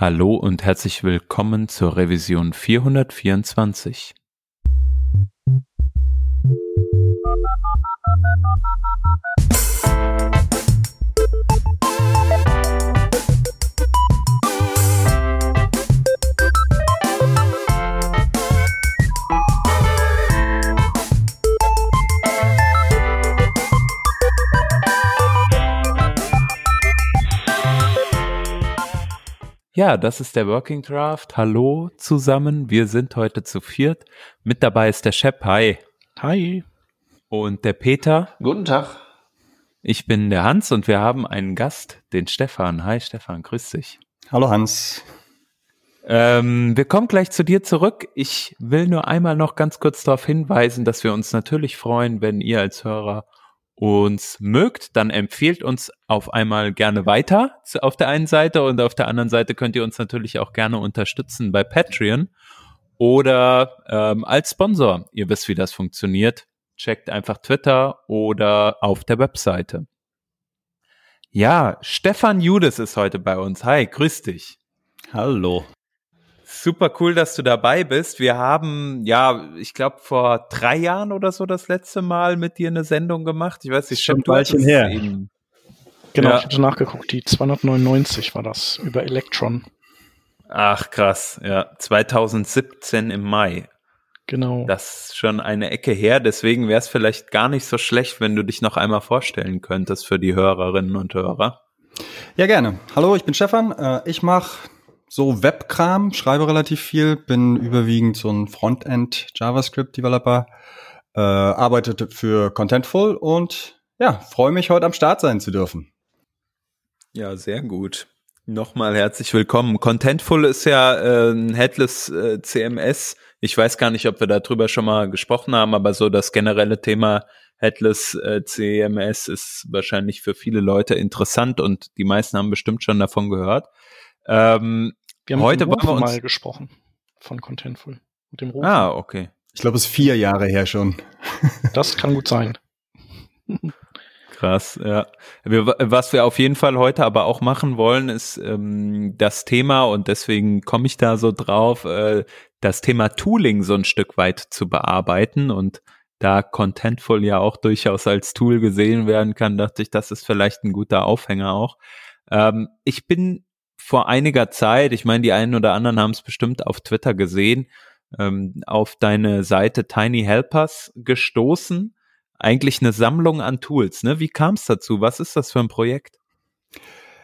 Hallo und herzlich willkommen zur Revision 424. Ja, das ist der Working Draft. Hallo zusammen. Wir sind heute zu viert. Mit dabei ist der Shep. Hi. Hi. Und der Peter. Guten Tag. Ich bin der Hans und wir haben einen Gast, den Stefan. Hi Stefan, grüß dich. Hallo Hans. Ähm, wir kommen gleich zu dir zurück. Ich will nur einmal noch ganz kurz darauf hinweisen, dass wir uns natürlich freuen, wenn ihr als Hörer uns mögt, dann empfiehlt uns auf einmal gerne weiter auf der einen Seite und auf der anderen Seite könnt ihr uns natürlich auch gerne unterstützen bei Patreon oder ähm, als Sponsor. Ihr wisst, wie das funktioniert. Checkt einfach Twitter oder auf der Webseite. Ja, Stefan Judes ist heute bei uns. Hi, grüß dich. Hallo. Super cool, dass du dabei bist. Wir haben, ja, ich glaube, vor drei Jahren oder so das letzte Mal mit dir eine Sendung gemacht. Ich weiß nicht, schon ein Weilchen her. Eben. Genau, ja. ich hatte nachgeguckt. Die 299 war das über Electron. Ach, krass. Ja, 2017 im Mai. Genau. Das ist schon eine Ecke her. Deswegen wäre es vielleicht gar nicht so schlecht, wenn du dich noch einmal vorstellen könntest für die Hörerinnen und Hörer. Ja, gerne. Hallo, ich bin Stefan. Äh, ich mache so Webkram, schreibe relativ viel, bin überwiegend so ein Frontend JavaScript Developer, äh, arbeitete für Contentful und ja, freue mich heute am Start sein zu dürfen. Ja, sehr gut. Nochmal herzlich willkommen. Contentful ist ja äh, ein Headless äh, CMS. Ich weiß gar nicht, ob wir darüber schon mal gesprochen haben, aber so das generelle Thema Headless äh, CMS ist wahrscheinlich für viele Leute interessant und die meisten haben bestimmt schon davon gehört. Ähm, wir haben heute wollen wir uns mal gesprochen von Contentful. Mit dem Roten. Ah, okay. Ich glaube, es ist vier Jahre her schon. das kann gut sein. Krass, ja. Wir, was wir auf jeden Fall heute aber auch machen wollen, ist ähm, das Thema, und deswegen komme ich da so drauf, äh, das Thema Tooling so ein Stück weit zu bearbeiten. Und da Contentful ja auch durchaus als Tool gesehen werden kann, dachte ich, das ist vielleicht ein guter Aufhänger auch. Ähm, ich bin vor einiger Zeit, ich meine, die einen oder anderen haben es bestimmt auf Twitter gesehen, ähm, auf deine Seite Tiny Helpers gestoßen. Eigentlich eine Sammlung an Tools. Ne? Wie kam es dazu? Was ist das für ein Projekt?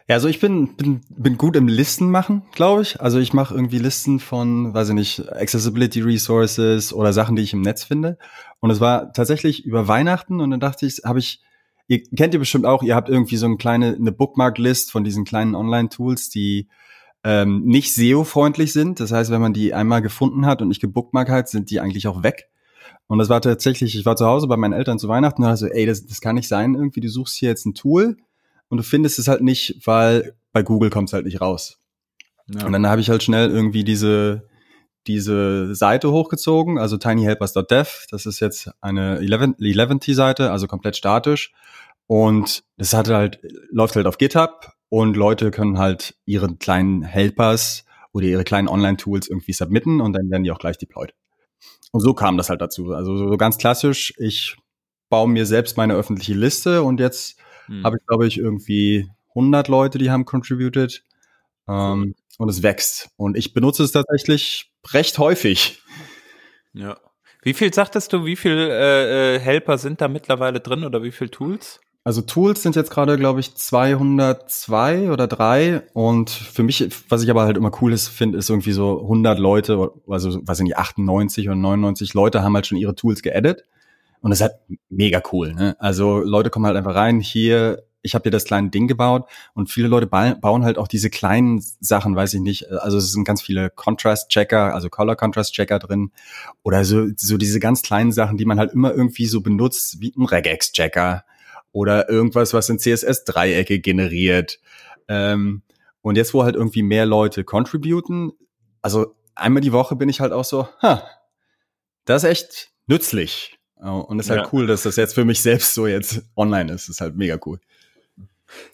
Ja, also ich bin, bin, bin gut im Listen machen, glaube ich. Also ich mache irgendwie Listen von, weiß ich nicht, Accessibility Resources oder Sachen, die ich im Netz finde. Und es war tatsächlich über Weihnachten und dann dachte ich, habe ich ihr kennt ihr bestimmt auch, ihr habt irgendwie so eine kleine eine Bookmark-List von diesen kleinen Online-Tools, die ähm, nicht SEO-freundlich sind. Das heißt, wenn man die einmal gefunden hat und nicht gebookmarkt hat, sind die eigentlich auch weg. Und das war tatsächlich, ich war zu Hause bei meinen Eltern zu Weihnachten und dachte so, ey, das, das kann nicht sein irgendwie, du suchst hier jetzt ein Tool und du findest es halt nicht, weil bei Google kommt es halt nicht raus. Ja. Und dann habe ich halt schnell irgendwie diese, diese Seite hochgezogen, also tinyhelpers.dev. Das ist jetzt eine 11T-Seite, also komplett statisch. Und das hat halt, läuft halt auf GitHub und Leute können halt ihre kleinen Helpers oder ihre kleinen Online-Tools irgendwie submitten und dann werden die auch gleich deployed. Und so kam das halt dazu. Also so ganz klassisch, ich baue mir selbst meine öffentliche Liste und jetzt hm. habe ich, glaube ich, irgendwie 100 Leute, die haben contributed. Ähm, und es wächst. Und ich benutze es tatsächlich recht häufig. Ja. Wie viel sagtest du, wie viel äh, äh Helper sind da mittlerweile drin oder wie viel Tools? Also Tools sind jetzt gerade, glaube ich, 202 oder 3 und für mich, was ich aber halt immer cool ist, finde, ist irgendwie so 100 Leute, also weiß ich nicht, 98 oder 99 Leute haben halt schon ihre Tools geedit und das ist halt mega cool. Ne? Also Leute kommen halt einfach rein, hier, ich habe hier das kleine Ding gebaut und viele Leute bauen halt auch diese kleinen Sachen, weiß ich nicht, also es sind ganz viele Contrast-Checker, also Color-Contrast-Checker drin oder so, so diese ganz kleinen Sachen, die man halt immer irgendwie so benutzt, wie ein Regex-Checker oder irgendwas, was in CSS-Dreiecke generiert. Ähm, und jetzt, wo halt irgendwie mehr Leute contributen, also einmal die Woche bin ich halt auch so, ha, das ist echt nützlich. Und es ist halt ja. cool, dass das jetzt für mich selbst so jetzt online ist. Das ist halt mega cool.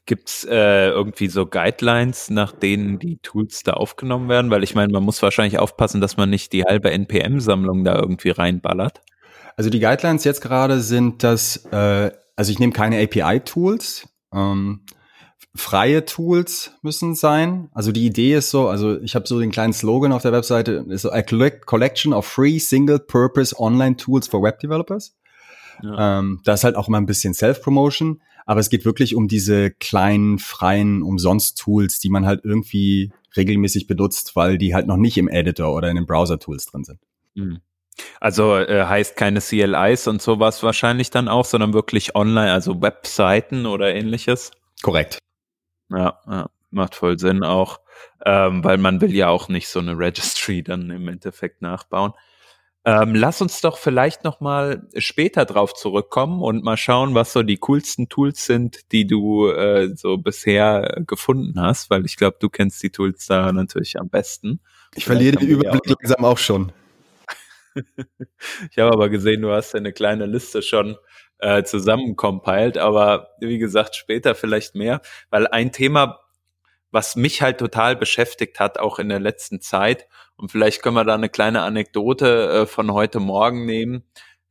Gibt's äh, irgendwie so Guidelines, nach denen die Tools da aufgenommen werden? Weil ich meine, man muss wahrscheinlich aufpassen, dass man nicht die halbe NPM-Sammlung da irgendwie reinballert. Also die Guidelines jetzt gerade sind, dass, äh, also ich nehme keine API-Tools. Ähm, freie Tools müssen sein. Also die Idee ist so, also ich habe so den kleinen Slogan auf der Webseite, ist so a collection of free single-purpose online tools for web developers. Ja. Ähm, da ist halt auch immer ein bisschen Self-Promotion, aber es geht wirklich um diese kleinen, freien Umsonst-Tools, die man halt irgendwie regelmäßig benutzt, weil die halt noch nicht im Editor oder in den Browser-Tools drin sind. Mhm. Also äh, heißt keine CLIs und sowas wahrscheinlich dann auch, sondern wirklich online, also Webseiten oder ähnliches. Korrekt. Ja, ja macht voll Sinn auch, ähm, weil man will ja auch nicht so eine Registry dann im Endeffekt nachbauen. Ähm, lass uns doch vielleicht noch mal später drauf zurückkommen und mal schauen, was so die coolsten Tools sind, die du äh, so bisher gefunden hast, weil ich glaube, du kennst die Tools da natürlich am besten. Ich verliere den Überblick auch langsam auch schon. ich habe aber gesehen, du hast ja eine kleine Liste schon äh, zusammencompiled, aber wie gesagt, später vielleicht mehr, weil ein Thema, was mich halt total beschäftigt hat, auch in der letzten Zeit, und vielleicht können wir da eine kleine Anekdote äh, von heute Morgen nehmen,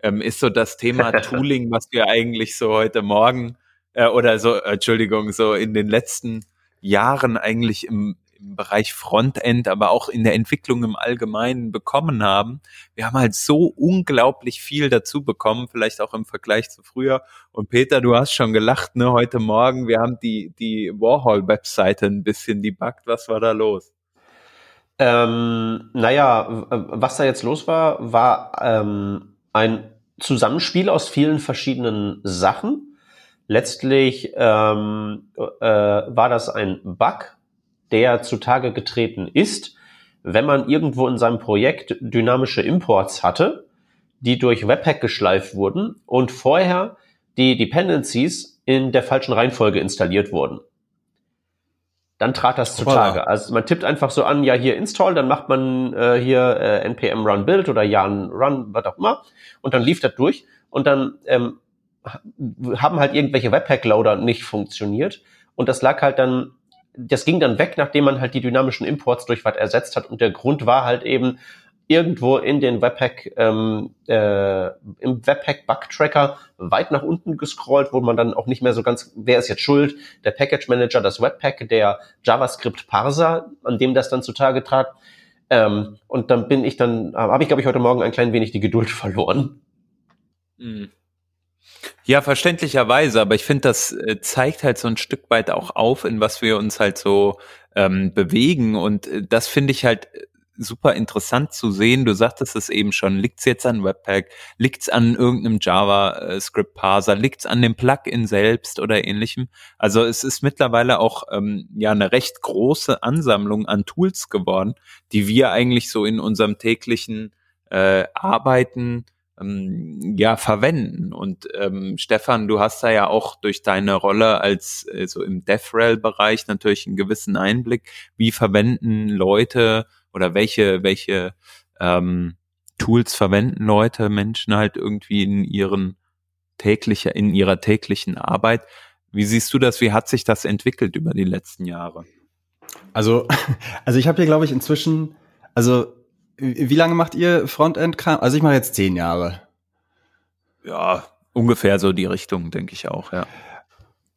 ähm, ist so das Thema Tooling, was wir eigentlich so heute Morgen äh, oder so, Entschuldigung, so in den letzten Jahren eigentlich im, im Bereich Frontend, aber auch in der Entwicklung im Allgemeinen bekommen haben. Wir haben halt so unglaublich viel dazu bekommen, vielleicht auch im Vergleich zu früher. Und Peter, du hast schon gelacht, ne, heute Morgen. Wir haben die, die Warhol-Webseite ein bisschen debuggt. Was war da los? Ähm, naja, was da jetzt los war, war ähm, ein Zusammenspiel aus vielen verschiedenen Sachen. Letztlich ähm, äh, war das ein Bug, der zutage getreten ist, wenn man irgendwo in seinem Projekt dynamische Imports hatte, die durch Webpack geschleift wurden und vorher die Dependencies in der falschen Reihenfolge installiert wurden. Dann trat das zutage. Also man tippt einfach so an, ja hier install, dann macht man äh, hier äh, npm run build oder yarn run, was auch immer, und dann lief das durch und dann ähm, haben halt irgendwelche Webpack-Loader nicht funktioniert und das lag halt dann das ging dann weg, nachdem man halt die dynamischen Imports durch was ersetzt hat. Und der Grund war halt eben irgendwo in den Webpack, ähm, äh, im Webpack Bug Tracker weit nach unten gescrollt, wo man dann auch nicht mehr so ganz, wer ist jetzt schuld? Der Package Manager, das Webpack, der JavaScript Parser, an dem das dann zutage trat. Ähm, und dann bin ich dann, habe ich glaube ich heute Morgen ein klein wenig die Geduld verloren. Mhm. Ja, verständlicherweise, aber ich finde, das äh, zeigt halt so ein Stück weit auch auf, in was wir uns halt so ähm, bewegen. Und äh, das finde ich halt äh, super interessant zu sehen. Du sagtest es eben schon, liegt's jetzt an Webpack, liegt's an irgendeinem JavaScript-Parser, liegt's an dem Plugin selbst oder ähnlichem. Also es ist mittlerweile auch ähm, ja eine recht große Ansammlung an Tools geworden, die wir eigentlich so in unserem täglichen äh, Arbeiten ähm, ja verwenden. Und ähm, Stefan, du hast da ja auch durch deine Rolle als äh, so im DevRel-Bereich natürlich einen gewissen Einblick. Wie verwenden Leute oder welche welche ähm, Tools verwenden Leute, Menschen halt irgendwie in ihren täglicher in ihrer täglichen Arbeit? Wie siehst du das? Wie hat sich das entwickelt über die letzten Jahre? Also, also ich habe hier glaube ich inzwischen, also wie lange macht ihr Frontend-Kram? Also ich mache jetzt zehn Jahre. Ja, ungefähr so die Richtung, denke ich auch, ja.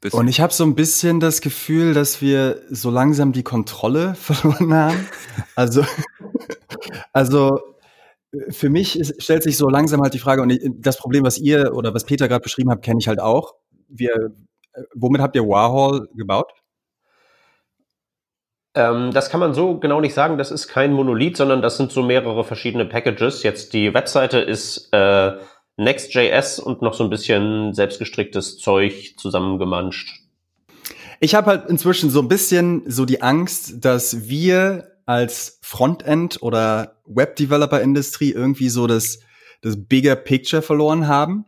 Bisschen. Und ich habe so ein bisschen das Gefühl, dass wir so langsam die Kontrolle verloren haben. Also, also für mich ist, stellt sich so langsam halt die Frage, und das Problem, was ihr oder was Peter gerade beschrieben habt, kenne ich halt auch. Wir, womit habt ihr Warhol gebaut? Ähm, das kann man so genau nicht sagen. Das ist kein Monolith, sondern das sind so mehrere verschiedene Packages. Jetzt die Webseite ist äh, Next.js und noch so ein bisschen selbstgestricktes Zeug zusammengemanscht. Ich habe halt inzwischen so ein bisschen so die Angst, dass wir als Frontend oder Web-Developer-Industrie irgendwie so das, das bigger Picture verloren haben.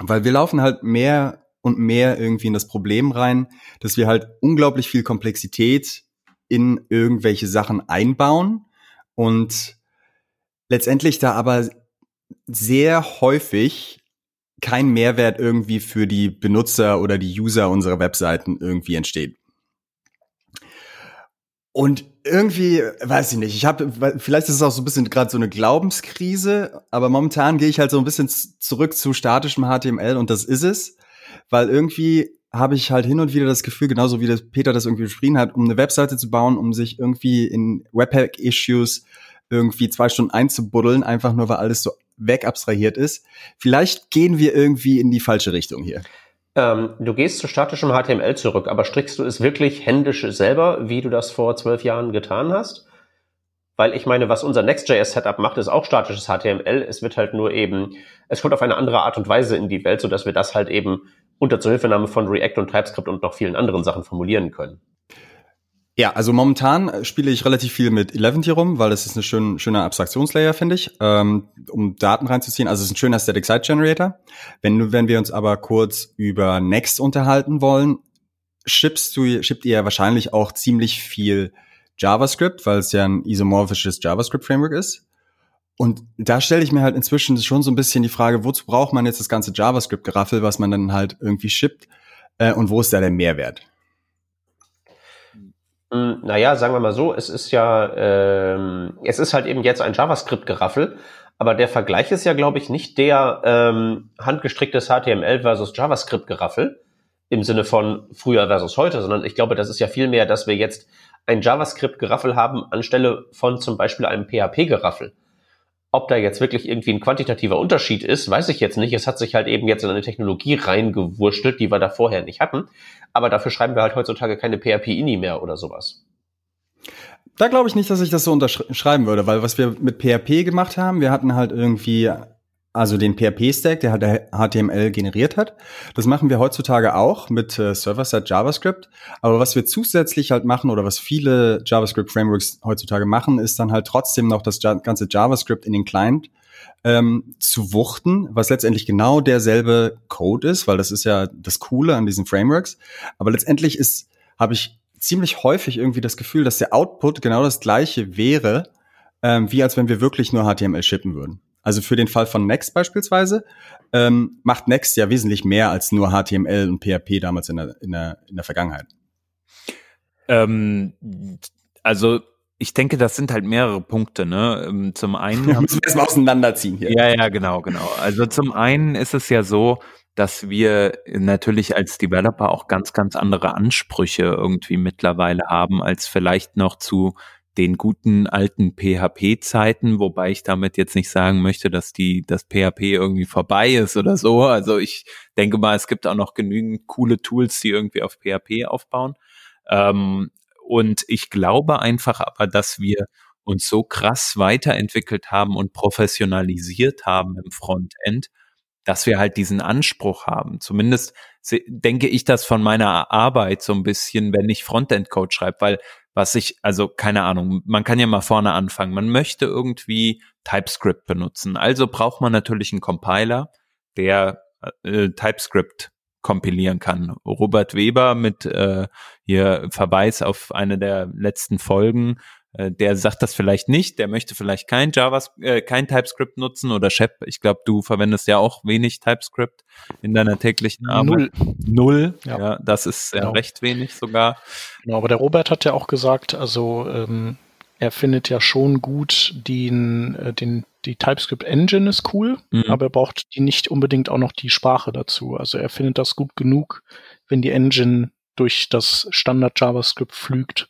Weil wir laufen halt mehr und mehr irgendwie in das Problem rein, dass wir halt unglaublich viel Komplexität in irgendwelche Sachen einbauen und letztendlich da aber sehr häufig kein Mehrwert irgendwie für die Benutzer oder die User unserer Webseiten irgendwie entsteht. Und irgendwie, weiß ich nicht, ich habe, vielleicht ist es auch so ein bisschen gerade so eine Glaubenskrise, aber momentan gehe ich halt so ein bisschen zurück zu statischem HTML und das ist es, weil irgendwie habe ich halt hin und wieder das Gefühl, genauso wie das Peter das irgendwie beschrieben hat, um eine Webseite zu bauen, um sich irgendwie in Webpack-Issues irgendwie zwei Stunden einzubuddeln, einfach nur weil alles so wegabstrahiert ist. Vielleicht gehen wir irgendwie in die falsche Richtung hier. Ähm, du gehst zu statischem HTML zurück, aber strickst du es wirklich händisch selber, wie du das vor zwölf Jahren getan hast? Weil ich meine, was unser Next.js-Setup macht, ist auch statisches HTML. Es wird halt nur eben, es kommt auf eine andere Art und Weise in die Welt, sodass wir das halt eben unter Zuhilfenahme von React und TypeScript und noch vielen anderen Sachen formulieren können. Ja, also momentan spiele ich relativ viel mit Eleventy rum, weil das ist ein schön, schöner Abstraktionslayer, finde ich, ähm, um Daten reinzuziehen. Also es ist ein schöner Static Site Generator. Wenn, wenn wir uns aber kurz über Next unterhalten wollen, schippst du, schippt ihr wahrscheinlich auch ziemlich viel JavaScript, weil es ja ein isomorphisches JavaScript-Framework ist. Und da stelle ich mir halt inzwischen schon so ein bisschen die Frage, wozu braucht man jetzt das ganze JavaScript-Geraffel, was man dann halt irgendwie shippt, äh, und wo ist da der Mehrwert? Hm, naja, sagen wir mal so, es ist ja, ähm, es ist halt eben jetzt ein JavaScript-Geraffel, aber der Vergleich ist ja, glaube ich, nicht der ähm, handgestricktes HTML versus JavaScript-Geraffel im Sinne von früher versus heute, sondern ich glaube, das ist ja vielmehr, dass wir jetzt ein JavaScript-Geraffel haben anstelle von zum Beispiel einem PHP-Geraffel. Ob da jetzt wirklich irgendwie ein quantitativer Unterschied ist, weiß ich jetzt nicht. Es hat sich halt eben jetzt in eine Technologie reingewurschtelt, die wir da vorher nicht hatten. Aber dafür schreiben wir halt heutzutage keine PHP-INI mehr oder sowas. Da glaube ich nicht, dass ich das so unterschreiben würde, weil was wir mit PHP gemacht haben, wir hatten halt irgendwie also den PHP-Stack, der halt HTML generiert hat. Das machen wir heutzutage auch mit äh, Server-Side JavaScript. Aber was wir zusätzlich halt machen oder was viele JavaScript-Frameworks heutzutage machen, ist dann halt trotzdem noch das ganze JavaScript in den Client ähm, zu wuchten, was letztendlich genau derselbe Code ist, weil das ist ja das Coole an diesen Frameworks. Aber letztendlich ist, habe ich ziemlich häufig irgendwie das Gefühl, dass der Output genau das gleiche wäre, ähm, wie als wenn wir wirklich nur HTML shippen würden. Also für den Fall von Next beispielsweise ähm, macht Next ja wesentlich mehr als nur HTML und PHP damals in der, in der, in der Vergangenheit. Ähm, also ich denke, das sind halt mehrere Punkte. Ne? Ähm, zum einen müssen wir erstmal auseinanderziehen hier. Ja, ja, genau, genau. Also zum einen ist es ja so, dass wir natürlich als Developer auch ganz, ganz andere Ansprüche irgendwie mittlerweile haben, als vielleicht noch zu den guten alten PHP-Zeiten, wobei ich damit jetzt nicht sagen möchte, dass die, das PHP irgendwie vorbei ist oder so. Also ich denke mal, es gibt auch noch genügend coole Tools, die irgendwie auf PHP aufbauen. Ähm, und ich glaube einfach aber, dass wir uns so krass weiterentwickelt haben und professionalisiert haben im Frontend, dass wir halt diesen Anspruch haben. Zumindest denke ich das von meiner Arbeit so ein bisschen, wenn ich Frontend-Code schreibe, weil was ich, also keine Ahnung, man kann ja mal vorne anfangen. Man möchte irgendwie TypeScript benutzen. Also braucht man natürlich einen Compiler, der äh, TypeScript kompilieren kann. Robert Weber mit äh, hier Verweis auf eine der letzten Folgen der sagt das vielleicht nicht, der möchte vielleicht kein Java, äh, kein TypeScript nutzen oder Shep. Ich glaube, du verwendest ja auch wenig TypeScript in deiner täglichen Arbeit. Null. Null, ja. ja das ist genau. recht wenig sogar. Genau, aber der Robert hat ja auch gesagt, also ähm, er findet ja schon gut den, äh, den die TypeScript Engine ist cool, mhm. aber er braucht die nicht unbedingt auch noch die Sprache dazu. Also er findet das gut genug, wenn die Engine durch das Standard JavaScript flügt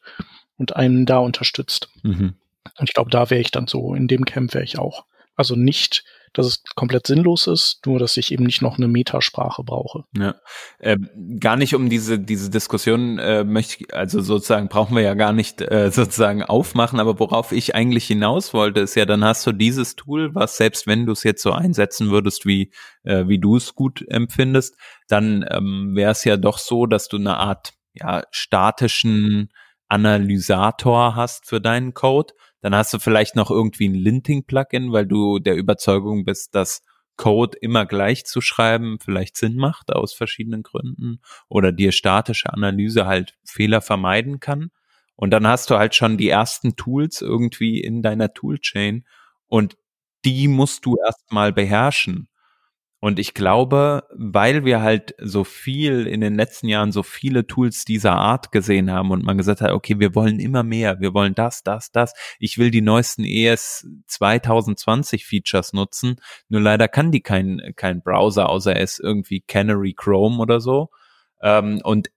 und einen da unterstützt. Mhm. Und ich glaube, da wäre ich dann so, in dem Camp wäre ich auch. Also nicht, dass es komplett sinnlos ist, nur dass ich eben nicht noch eine Metasprache brauche. Ja, äh, gar nicht um diese diese Diskussion äh, möchte ich, also sozusagen brauchen wir ja gar nicht äh, sozusagen aufmachen, aber worauf ich eigentlich hinaus wollte, ist ja, dann hast du dieses Tool, was selbst wenn du es jetzt so einsetzen würdest, wie äh, wie du es gut empfindest, dann ähm, wäre es ja doch so, dass du eine Art ja statischen Analysator hast für deinen Code. Dann hast du vielleicht noch irgendwie ein Linting-Plugin, weil du der Überzeugung bist, dass Code immer gleich zu schreiben vielleicht Sinn macht aus verschiedenen Gründen oder dir statische Analyse halt Fehler vermeiden kann. Und dann hast du halt schon die ersten Tools irgendwie in deiner Toolchain und die musst du erstmal beherrschen. Und ich glaube, weil wir halt so viel in den letzten Jahren so viele Tools dieser Art gesehen haben und man gesagt hat, okay, wir wollen immer mehr, wir wollen das, das, das. Ich will die neuesten ES 2020 Features nutzen. Nur leider kann die kein, kein Browser, außer er ist irgendwie Canary Chrome oder so. Ähm, und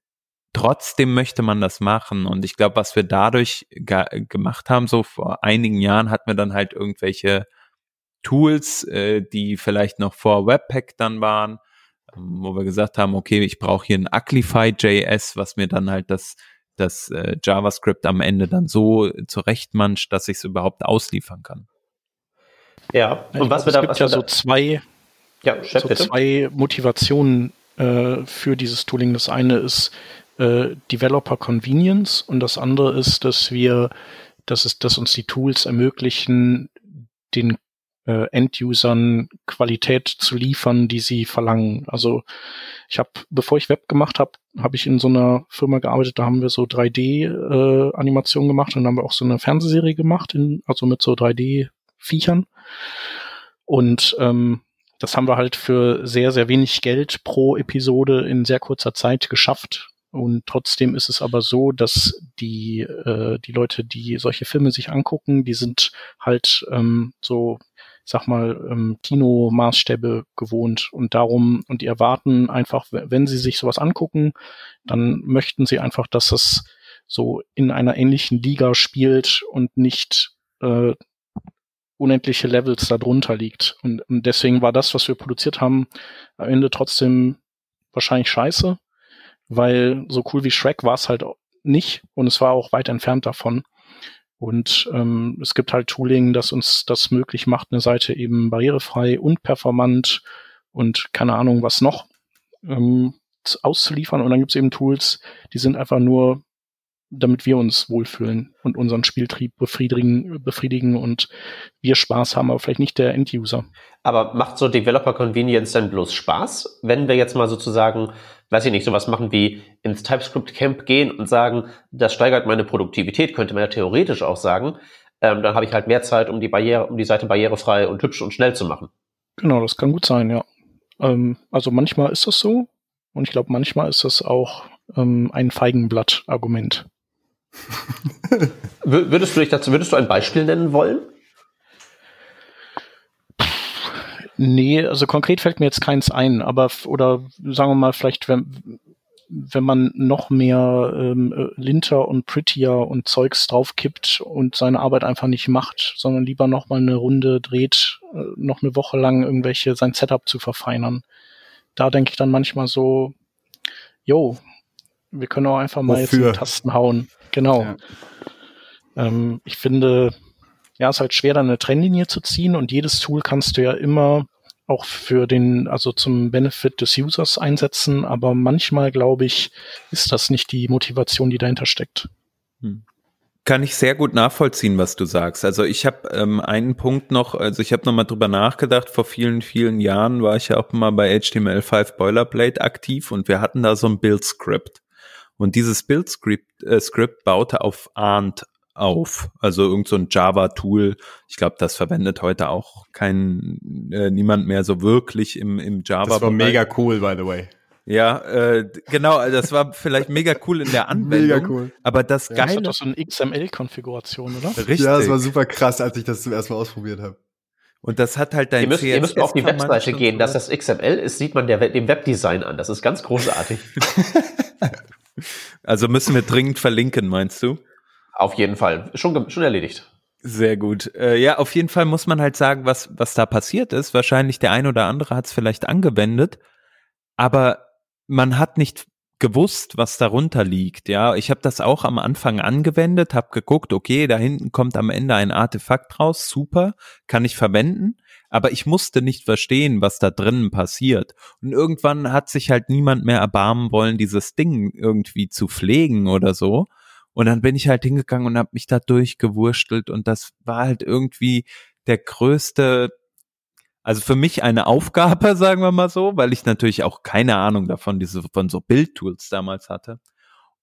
trotzdem möchte man das machen. Und ich glaube, was wir dadurch gemacht haben, so vor einigen Jahren hatten wir dann halt irgendwelche Tools, äh, die vielleicht noch vor Webpack dann waren, ähm, wo wir gesagt haben, okay, ich brauche hier ein Ucklify.js, was mir dann halt das, das äh, JavaScript am Ende dann so zurechtmanscht, dass ich es überhaupt ausliefern kann. Ja, und was wir da, es gibt ja so zwei, ja, so zwei Motivationen äh, für dieses Tooling. Das eine ist äh, Developer Convenience und das andere ist, dass wir, dass es, dass uns die Tools ermöglichen, den äh, End-Usern Qualität zu liefern, die sie verlangen. Also ich habe, bevor ich Web gemacht habe, habe ich in so einer Firma gearbeitet, da haben wir so 3D-Animationen äh, gemacht und haben wir auch so eine Fernsehserie gemacht, in, also mit so 3D-Viechern. Und ähm, das haben wir halt für sehr, sehr wenig Geld pro Episode in sehr kurzer Zeit geschafft. Und trotzdem ist es aber so, dass die, äh, die Leute, die solche Filme sich angucken, die sind halt ähm, so sag mal, ähm, Kinomaßstäbe gewohnt und darum, und die erwarten einfach, wenn sie sich sowas angucken, dann möchten sie einfach, dass es so in einer ähnlichen Liga spielt und nicht äh, unendliche Levels darunter liegt. Und, und deswegen war das, was wir produziert haben, am Ende trotzdem wahrscheinlich scheiße, weil so cool wie Shrek war es halt nicht und es war auch weit entfernt davon. Und ähm, es gibt halt Tooling, das uns das möglich macht, eine Seite eben barrierefrei und performant und keine Ahnung was noch ähm, auszuliefern. Und dann gibt es eben Tools, die sind einfach nur, damit wir uns wohlfühlen und unseren Spieltrieb befriedigen, befriedigen und wir Spaß haben, aber vielleicht nicht der End-User. Aber macht so Developer Convenience denn bloß Spaß, wenn wir jetzt mal sozusagen weiß ich nicht, sowas machen wie ins TypeScript Camp gehen und sagen, das steigert meine Produktivität, könnte man ja theoretisch auch sagen. Ähm, dann habe ich halt mehr Zeit, um die Barriere, um die Seite barrierefrei und hübsch und schnell zu machen. Genau, das kann gut sein, ja. Ähm, also manchmal ist das so und ich glaube, manchmal ist das auch ähm, ein Feigenblatt-Argument. Würdest du dich dazu, würdest du ein Beispiel nennen wollen? Nee, also konkret fällt mir jetzt keins ein, aber oder sagen wir mal, vielleicht, wenn, wenn man noch mehr ähm, äh, Linter und Prettier und Zeugs draufkippt und seine Arbeit einfach nicht macht, sondern lieber noch mal eine Runde dreht, äh, noch eine Woche lang irgendwelche sein Setup zu verfeinern. Da denke ich dann manchmal so, yo, wir können auch einfach mal Wofür? jetzt in Tasten hauen. Genau. Ja. Ähm, ich finde, ja, es ist halt schwer, da eine Trennlinie zu ziehen und jedes Tool kannst du ja immer auch für den, also zum Benefit des Users einsetzen, aber manchmal, glaube ich, ist das nicht die Motivation, die dahinter steckt. Hm. Kann ich sehr gut nachvollziehen, was du sagst. Also ich habe ähm, einen Punkt noch, also ich habe nochmal drüber nachgedacht, vor vielen, vielen Jahren war ich ja auch mal bei HTML5 Boilerplate aktiv und wir hatten da so ein Build-Script. Und dieses Build-Script äh, Script baute auf Arndt auf. Also irgend so ein Java-Tool. Ich glaube, das verwendet heute auch kein äh, niemand mehr so wirklich im, im Java. Das war mega cool, by the way. Ja, äh, genau, das war vielleicht mega cool in der Anwendung. Mega cool. Aber das ja, Geile. Das ist doch so eine XML-Konfiguration, oder? Richtig. Ja, das war super krass, als ich das zum ersten Mal ausprobiert habe. Und das hat halt dein ihr müsst, ihr müsst auf die Webseite gehen, dass das XML ist, sieht man der, dem Webdesign an. Das ist ganz großartig. also müssen wir dringend verlinken, meinst du? Auf jeden Fall. Schon, schon erledigt. Sehr gut. Äh, ja, auf jeden Fall muss man halt sagen, was, was da passiert ist. Wahrscheinlich der ein oder andere hat es vielleicht angewendet, aber man hat nicht gewusst, was darunter liegt. Ja, ich habe das auch am Anfang angewendet, habe geguckt, okay, da hinten kommt am Ende ein Artefakt raus, super, kann ich verwenden, aber ich musste nicht verstehen, was da drinnen passiert. Und irgendwann hat sich halt niemand mehr erbarmen wollen, dieses Ding irgendwie zu pflegen oder so. Und dann bin ich halt hingegangen und habe mich da durchgewurstelt und das war halt irgendwie der größte, also für mich eine Aufgabe, sagen wir mal so, weil ich natürlich auch keine Ahnung davon, diese von so Bildtools damals hatte.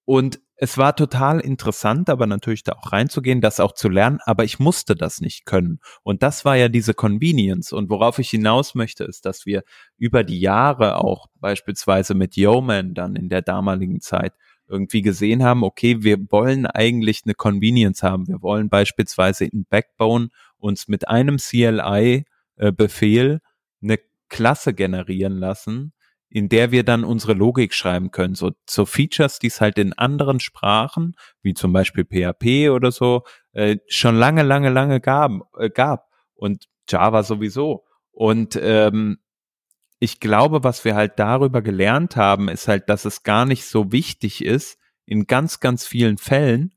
Und es war total interessant, aber natürlich da auch reinzugehen, das auch zu lernen, aber ich musste das nicht können. Und das war ja diese Convenience. Und worauf ich hinaus möchte, ist, dass wir über die Jahre auch beispielsweise mit Yeoman dann in der damaligen Zeit irgendwie gesehen haben, okay, wir wollen eigentlich eine Convenience haben. Wir wollen beispielsweise in Backbone uns mit einem CLI-Befehl äh, eine Klasse generieren lassen, in der wir dann unsere Logik schreiben können. So, so Features, die es halt in anderen Sprachen, wie zum Beispiel PHP oder so, äh, schon lange, lange, lange gab, äh, gab. Und Java sowieso. Und ähm, ich glaube, was wir halt darüber gelernt haben, ist halt, dass es gar nicht so wichtig ist, in ganz, ganz vielen Fällen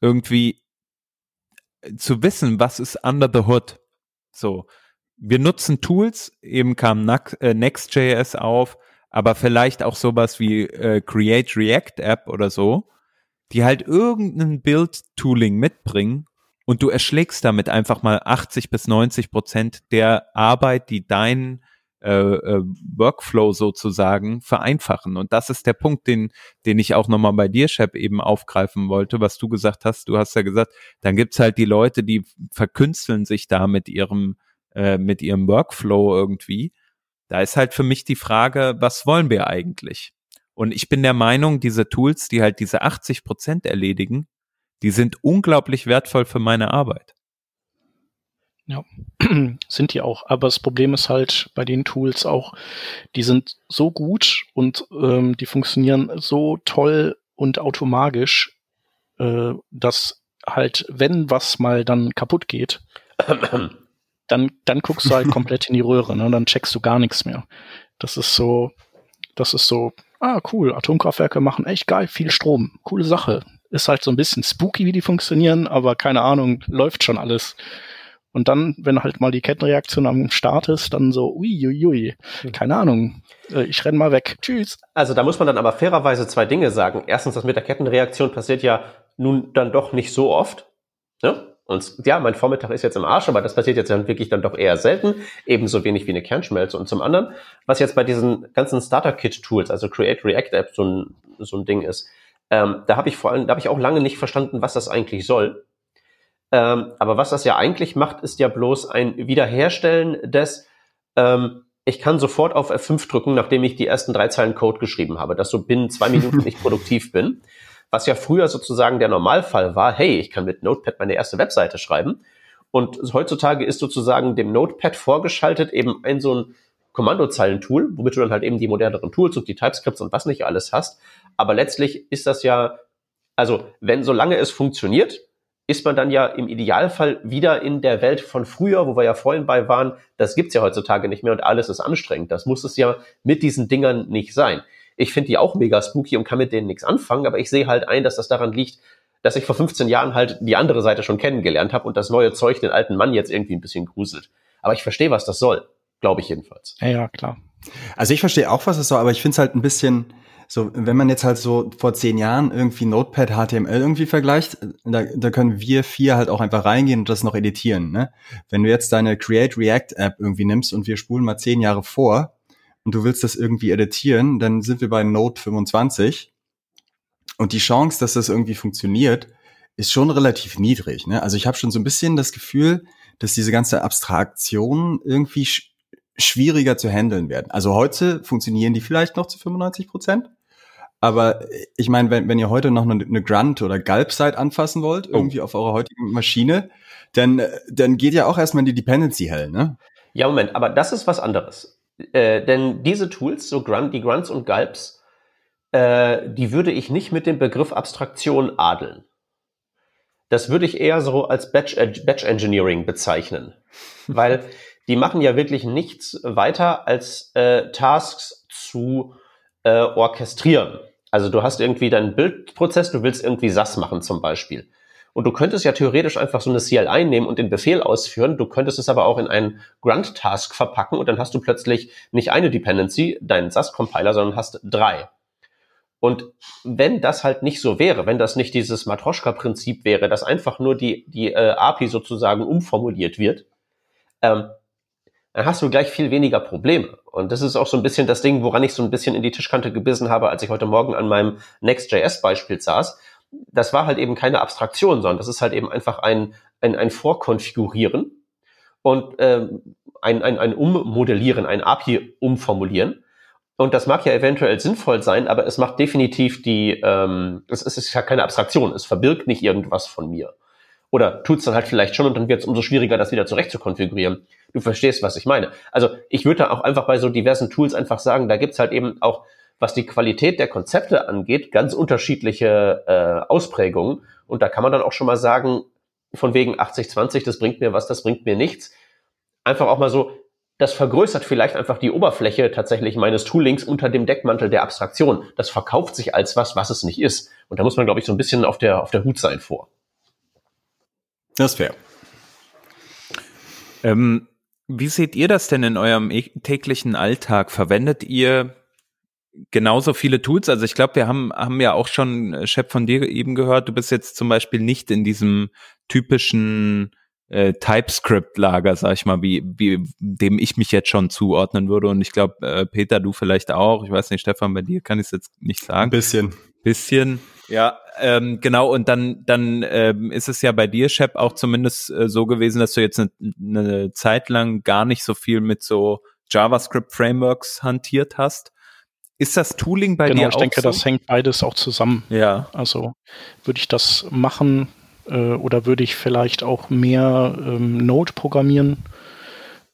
irgendwie zu wissen, was ist under the hood. So, wir nutzen Tools, eben kam äh, Next.js auf, aber vielleicht auch sowas wie äh, Create React App oder so, die halt irgendein Build-Tooling mitbringen und du erschlägst damit einfach mal 80 bis 90 Prozent der Arbeit, die dein äh, äh, Workflow sozusagen vereinfachen. Und das ist der Punkt, den, den ich auch nochmal bei dir, Shep, eben aufgreifen wollte, was du gesagt hast. Du hast ja gesagt, dann gibt's halt die Leute, die verkünsteln sich da mit ihrem äh, mit ihrem Workflow irgendwie. Da ist halt für mich die Frage, was wollen wir eigentlich? Und ich bin der Meinung, diese Tools, die halt diese 80 Prozent erledigen, die sind unglaublich wertvoll für meine Arbeit. Ja, sind die auch. Aber das Problem ist halt bei den Tools auch, die sind so gut und ähm, die funktionieren so toll und automatisch, äh, dass halt, wenn was mal dann kaputt geht, dann, dann guckst du halt komplett in die Röhre, ne? Dann checkst du gar nichts mehr. Das ist so, das ist so, ah, cool, Atomkraftwerke machen echt geil, viel Strom. Coole Sache. Ist halt so ein bisschen spooky, wie die funktionieren, aber keine Ahnung, läuft schon alles. Und dann, wenn halt mal die Kettenreaktion am Start ist, dann so, uiuiui, hm. keine Ahnung, äh, ich renn mal weg. Tschüss. Also da muss man dann aber fairerweise zwei Dinge sagen. Erstens, das mit der Kettenreaktion passiert ja nun dann doch nicht so oft. Ne? Und ja, mein Vormittag ist jetzt im Arsch, aber das passiert jetzt dann wirklich dann doch eher selten, ebenso wenig wie eine Kernschmelze. Und zum anderen, was jetzt bei diesen ganzen Starter-Kit-Tools, also Create React App, so ein, so ein Ding ist, ähm, da habe ich vor allem, da habe ich auch lange nicht verstanden, was das eigentlich soll. Ähm, aber was das ja eigentlich macht, ist ja bloß ein Wiederherstellen des, ähm, ich kann sofort auf F5 drücken, nachdem ich die ersten drei Zeilen Code geschrieben habe, dass so binnen zwei Minuten nicht produktiv bin was ja früher sozusagen der Normalfall war, hey, ich kann mit Notepad meine erste Webseite schreiben. Und heutzutage ist sozusagen dem Notepad vorgeschaltet eben ein so ein Kommandozeilentool, womit du dann halt eben die moderneren Tools und die TypeScripts und was nicht alles hast. Aber letztlich ist das ja, also wenn solange es funktioniert, ist man dann ja im Idealfall wieder in der Welt von früher, wo wir ja vorhin bei waren. Das gibt's ja heutzutage nicht mehr und alles ist anstrengend. Das muss es ja mit diesen Dingern nicht sein. Ich finde die auch mega spooky und kann mit denen nichts anfangen, aber ich sehe halt ein, dass das daran liegt, dass ich vor 15 Jahren halt die andere Seite schon kennengelernt habe und das neue Zeug den alten Mann jetzt irgendwie ein bisschen gruselt. Aber ich verstehe, was das soll. Glaube ich jedenfalls. Ja, ja, klar. Also ich verstehe auch, was es soll, aber ich finde es halt ein bisschen so, wenn man jetzt halt so vor zehn Jahren irgendwie Notepad HTML irgendwie vergleicht, da, da können wir vier halt auch einfach reingehen und das noch editieren. Ne? Wenn du jetzt deine Create React App irgendwie nimmst und wir spulen mal zehn Jahre vor, und du willst das irgendwie editieren, dann sind wir bei Node 25. Und die Chance, dass das irgendwie funktioniert, ist schon relativ niedrig. Ne? Also ich habe schon so ein bisschen das Gefühl, dass diese ganze Abstraktion irgendwie sch schwieriger zu handeln werden. Also heute funktionieren die vielleicht noch zu 95 Prozent. Aber ich meine, wenn, wenn ihr heute noch eine, eine Grunt oder Gulp-Site anfassen wollt, oh. irgendwie auf eurer heutigen Maschine, dann, dann geht ja auch erstmal in die Dependency hell, ne? Ja, Moment, aber das ist was anderes. Äh, denn diese Tools, so Grunt, die Grunts und Gulps, äh, die würde ich nicht mit dem Begriff Abstraktion adeln. Das würde ich eher so als Batch, äh, Batch Engineering bezeichnen. Weil die machen ja wirklich nichts weiter als äh, Tasks zu äh, orchestrieren. Also du hast irgendwie deinen Bildprozess, du willst irgendwie SAS machen zum Beispiel. Und du könntest ja theoretisch einfach so eine CL einnehmen und den Befehl ausführen. Du könntest es aber auch in einen Grunt-Task verpacken und dann hast du plötzlich nicht eine Dependency, deinen SAS-Compiler, sondern hast drei. Und wenn das halt nicht so wäre, wenn das nicht dieses Matroschka-Prinzip wäre, dass einfach nur die, die äh, API sozusagen umformuliert wird, ähm, dann hast du gleich viel weniger Probleme. Und das ist auch so ein bisschen das Ding, woran ich so ein bisschen in die Tischkante gebissen habe, als ich heute Morgen an meinem Next.js-Beispiel saß. Das war halt eben keine Abstraktion, sondern das ist halt eben einfach ein, ein, ein Vorkonfigurieren und ähm, ein, ein, ein Ummodellieren, ein API umformulieren. Und das mag ja eventuell sinnvoll sein, aber es macht definitiv die, ähm, es, es ist ja keine Abstraktion, es verbirgt nicht irgendwas von mir. Oder tut's dann halt vielleicht schon und dann wird es umso schwieriger, das wieder zurecht zu konfigurieren. Du verstehst, was ich meine. Also ich würde da auch einfach bei so diversen Tools einfach sagen, da gibt's halt eben auch, was die Qualität der Konzepte angeht, ganz unterschiedliche äh, Ausprägungen. Und da kann man dann auch schon mal sagen, von wegen 80-20, das bringt mir was, das bringt mir nichts. Einfach auch mal so, das vergrößert vielleicht einfach die Oberfläche tatsächlich meines Toolings unter dem Deckmantel der Abstraktion. Das verkauft sich als was, was es nicht ist. Und da muss man, glaube ich, so ein bisschen auf der, auf der Hut sein vor. Das fair. Ähm, wie seht ihr das denn in eurem e-, täglichen Alltag? Verwendet ihr genauso viele Tools? Also ich glaube, wir haben, haben ja auch schon, äh, von dir eben gehört, du bist jetzt zum Beispiel nicht in diesem typischen äh, TypeScript-Lager, sag ich mal, wie, wie dem ich mich jetzt schon zuordnen würde. Und ich glaube, äh, Peter, du vielleicht auch. Ich weiß nicht, Stefan, bei dir kann ich es jetzt nicht sagen. Ein bisschen. Bisschen. Ja, ähm, genau, und dann, dann ähm, ist es ja bei dir, Shep, auch zumindest äh, so gewesen, dass du jetzt eine, eine Zeit lang gar nicht so viel mit so JavaScript-Frameworks hantiert hast. Ist das Tooling bei genau, dir auch? Genau, ich denke, so? das hängt beides auch zusammen. Ja. Also würde ich das machen äh, oder würde ich vielleicht auch mehr ähm, Node programmieren,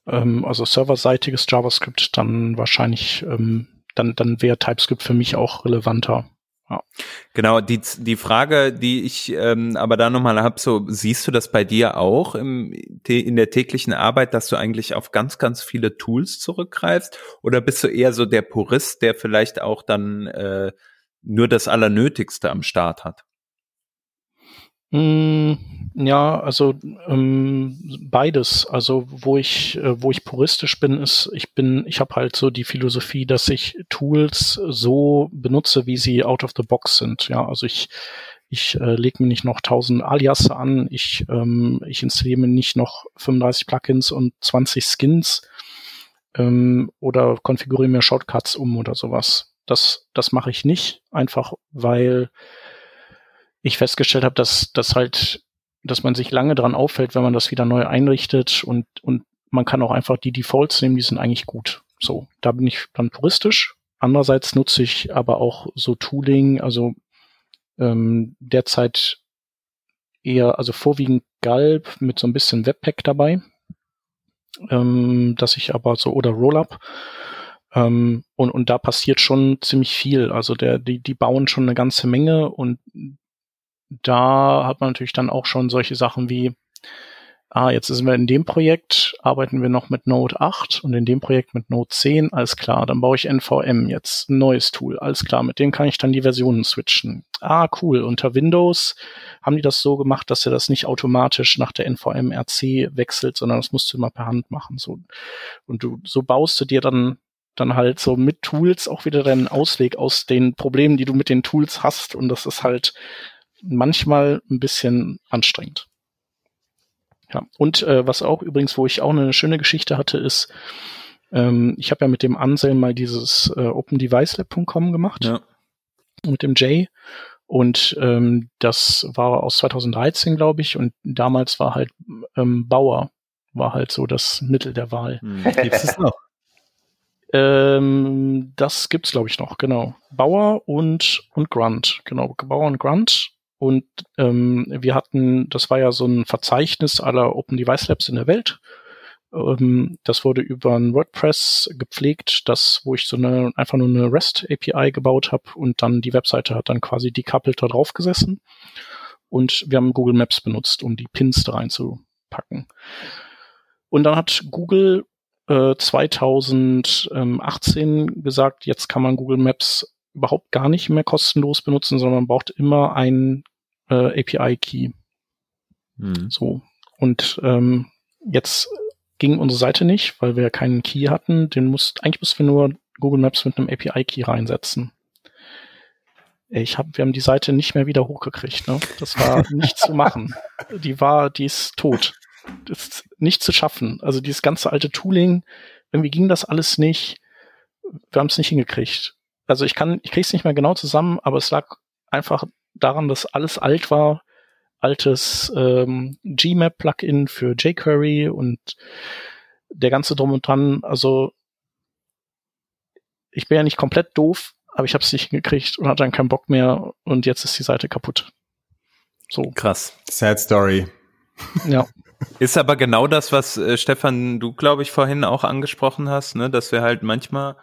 ähm, also serverseitiges JavaScript, dann wahrscheinlich, ähm, dann, dann wäre TypeScript für mich auch relevanter. Ja. Genau, die, die Frage, die ich ähm, aber da nochmal habe, so siehst du das bei dir auch im, in der täglichen Arbeit, dass du eigentlich auf ganz, ganz viele Tools zurückgreifst? Oder bist du eher so der Purist, der vielleicht auch dann äh, nur das Allernötigste am Start hat? Mm, ja, also ähm, beides. Also wo ich, äh, wo ich puristisch bin, ist, ich bin, ich habe halt so die Philosophie, dass ich Tools so benutze, wie sie out of the box sind. Ja, also ich ich äh, lege mir nicht noch 1000 Alias an, ich, ähm, ich installiere mir nicht noch 35 Plugins und 20 Skins ähm, oder konfiguriere mir Shortcuts um oder sowas. Das, das mache ich nicht, einfach weil ich festgestellt habe, dass das halt, dass man sich lange dran auffällt, wenn man das wieder neu einrichtet und, und man kann auch einfach die Defaults nehmen, die sind eigentlich gut. So, da bin ich dann puristisch. Andererseits nutze ich aber auch so Tooling, also ähm, derzeit eher, also vorwiegend Galb mit so ein bisschen Webpack dabei, ähm, dass ich aber so oder Rollup ähm, und, und da passiert schon ziemlich viel. Also der, die, die bauen schon eine ganze Menge und da hat man natürlich dann auch schon solche Sachen wie, ah, jetzt sind wir in dem Projekt, arbeiten wir noch mit Node 8 und in dem Projekt mit Node 10, alles klar, dann baue ich NVM jetzt, ein neues Tool, alles klar, mit dem kann ich dann die Versionen switchen. Ah, cool, unter Windows haben die das so gemacht, dass er das nicht automatisch nach der NVM RC wechselt, sondern das musst du immer per Hand machen, so. Und du, so baust du dir dann dann halt so mit Tools auch wieder deinen Ausweg aus den Problemen, die du mit den Tools hast. Und das ist halt manchmal ein bisschen anstrengend. Ja, und äh, was auch übrigens, wo ich auch eine schöne Geschichte hatte, ist, ähm, ich habe ja mit dem Anselm mal dieses äh, OpenDeviceLab.com gemacht. Ja. Mit dem Jay. Und ähm, das war aus 2013, glaube ich. Und damals war halt ähm, Bauer, war halt so das Mittel der Wahl. Hm. Gibt's es noch? Ähm, das gibt's, glaube ich, noch, genau. Bauer und, und Grunt, genau. Bauer und Grunt. Und ähm, wir hatten, das war ja so ein Verzeichnis aller Open Device Labs in der Welt. Ähm, das wurde über ein WordPress gepflegt, das, wo ich so eine einfach nur eine REST API gebaut habe und dann die Webseite hat dann quasi decoupled da drauf gesessen. Und wir haben Google Maps benutzt, um die Pins da reinzupacken. Und dann hat Google äh, 2018 gesagt, jetzt kann man Google Maps überhaupt gar nicht mehr kostenlos benutzen, sondern man braucht immer einen äh, API-Key. Hm. So. Und ähm, jetzt ging unsere Seite nicht, weil wir keinen Key hatten. Den musst, eigentlich müssen wir nur Google Maps mit einem API-Key reinsetzen. Ich hab, wir haben die Seite nicht mehr wieder hochgekriegt. Ne? Das war nicht zu machen. Die war, die ist tot. Das ist nicht zu schaffen. Also dieses ganze alte Tooling, irgendwie ging das alles nicht. Wir haben es nicht hingekriegt. Also ich kann, ich kriege es nicht mehr genau zusammen, aber es lag einfach daran, dass alles alt war. Altes ähm, Gmap-Plugin für jQuery und der ganze Drum und Dran. Also ich bin ja nicht komplett doof, aber ich habe es nicht hingekriegt und hatte dann keinen Bock mehr und jetzt ist die Seite kaputt. So. Krass. Sad Story. Ja. Ist aber genau das, was äh, Stefan, du glaube ich vorhin auch angesprochen hast, ne, dass wir halt manchmal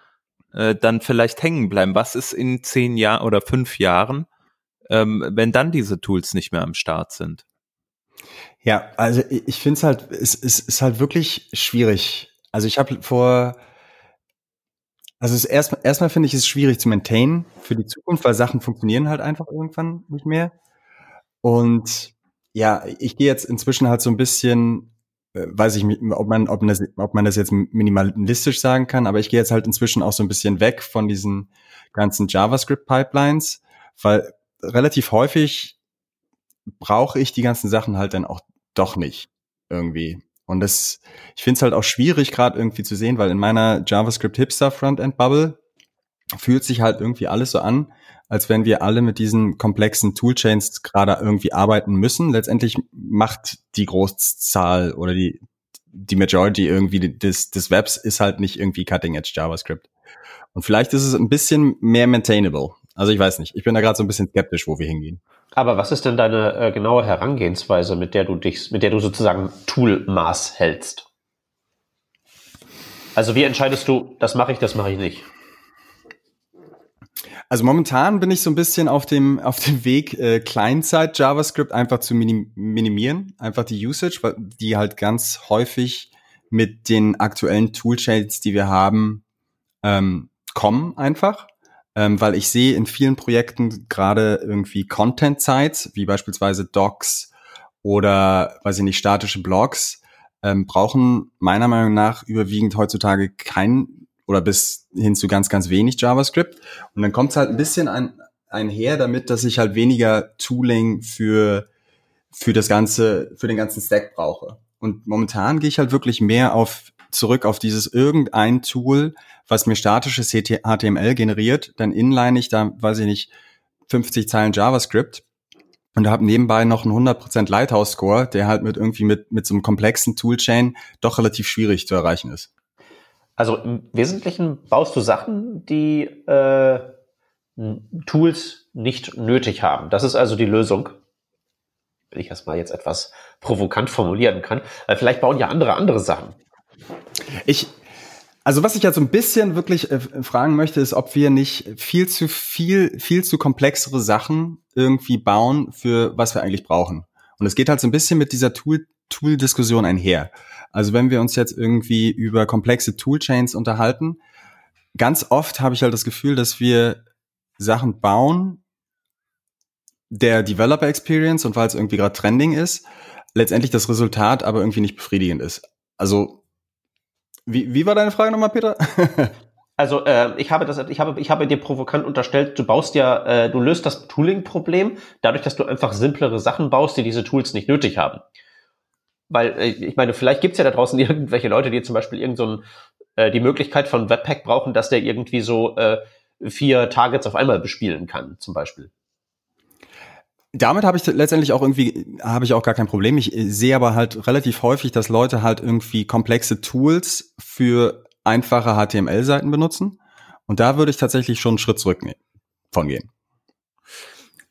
äh, dann vielleicht hängen bleiben. Was ist in zehn Jahren oder fünf Jahren, ähm, wenn dann diese Tools nicht mehr am Start sind? Ja, also ich finde es halt, es, es ist halt wirklich schwierig. Also ich habe vor, also erstmal erstmal finde ich es schwierig zu maintainen für die Zukunft, weil Sachen funktionieren halt einfach irgendwann nicht mehr. Und ja, ich gehe jetzt inzwischen halt so ein bisschen, weiß ich, ob man, ob das, ob man das jetzt minimalistisch sagen kann, aber ich gehe jetzt halt inzwischen auch so ein bisschen weg von diesen ganzen JavaScript-Pipelines, weil relativ häufig brauche ich die ganzen Sachen halt dann auch doch nicht irgendwie. Und das, ich finde es halt auch schwierig gerade irgendwie zu sehen, weil in meiner JavaScript Hipster Frontend Bubble fühlt sich halt irgendwie alles so an, als wenn wir alle mit diesen komplexen Toolchains gerade irgendwie arbeiten müssen. Letztendlich macht die Großzahl oder die, die Majority irgendwie des, des Webs ist halt nicht irgendwie Cutting Edge JavaScript. Und vielleicht ist es ein bisschen mehr maintainable. Also ich weiß nicht. Ich bin da gerade so ein bisschen skeptisch, wo wir hingehen. Aber was ist denn deine äh, genaue Herangehensweise, mit der du dich, mit der du sozusagen Toolmaß hältst? Also wie entscheidest du, das mache ich, das mache ich nicht? Also momentan bin ich so ein bisschen auf dem, auf dem Weg, äh, Client-Side JavaScript einfach zu minim minimieren, einfach die Usage, weil die halt ganz häufig mit den aktuellen Toolchains, die wir haben, ähm, kommen einfach. Ähm, weil ich sehe in vielen Projekten gerade irgendwie Content-Sites, wie beispielsweise Docs oder, weiß ich nicht, statische Blogs, ähm, brauchen meiner Meinung nach überwiegend heutzutage kein oder bis hin zu ganz, ganz wenig JavaScript. Und dann kommt es halt ein bisschen ein, einher damit, dass ich halt weniger Tooling für, für das ganze, für den ganzen Stack brauche. Und momentan gehe ich halt wirklich mehr auf, zurück auf dieses irgendein Tool, was mir statisches HTML generiert, dann inline ich da, weiß ich nicht, 50 Zeilen JavaScript und habe nebenbei noch einen 100% Lighthouse-Score, der halt mit irgendwie mit, mit so einem komplexen Toolchain doch relativ schwierig zu erreichen ist. Also im Wesentlichen baust du Sachen, die äh, Tools nicht nötig haben. Das ist also die Lösung. Wenn ich das mal jetzt etwas provokant formulieren kann. Weil vielleicht bauen ja andere andere Sachen. Ich, also was ich ja so ein bisschen wirklich äh, fragen möchte, ist, ob wir nicht viel zu viel, viel zu komplexere Sachen irgendwie bauen, für was wir eigentlich brauchen. Und es geht halt so ein bisschen mit dieser Tool, Tool-Diskussion einher. Also wenn wir uns jetzt irgendwie über komplexe Toolchains unterhalten, ganz oft habe ich halt das Gefühl, dass wir Sachen bauen, der Developer Experience und weil es irgendwie gerade trending ist, letztendlich das Resultat aber irgendwie nicht befriedigend ist. Also wie, wie war deine Frage nochmal, Peter? Also äh, ich habe das, ich habe, ich habe dir provokant unterstellt, du baust ja, äh, du löst das Tooling-Problem dadurch, dass du einfach simplere Sachen baust, die diese Tools nicht nötig haben weil äh, ich meine, vielleicht gibt's ja da draußen irgendwelche Leute, die zum Beispiel irgend so ein, äh, die Möglichkeit von Webpack brauchen, dass der irgendwie so äh, vier Targets auf einmal bespielen kann, zum Beispiel. Damit habe ich letztendlich auch irgendwie, habe ich auch gar kein Problem. Ich sehe aber halt relativ häufig, dass Leute halt irgendwie komplexe Tools für einfache HTML-Seiten benutzen. Und da würde ich tatsächlich schon einen Schritt zurück von gehen.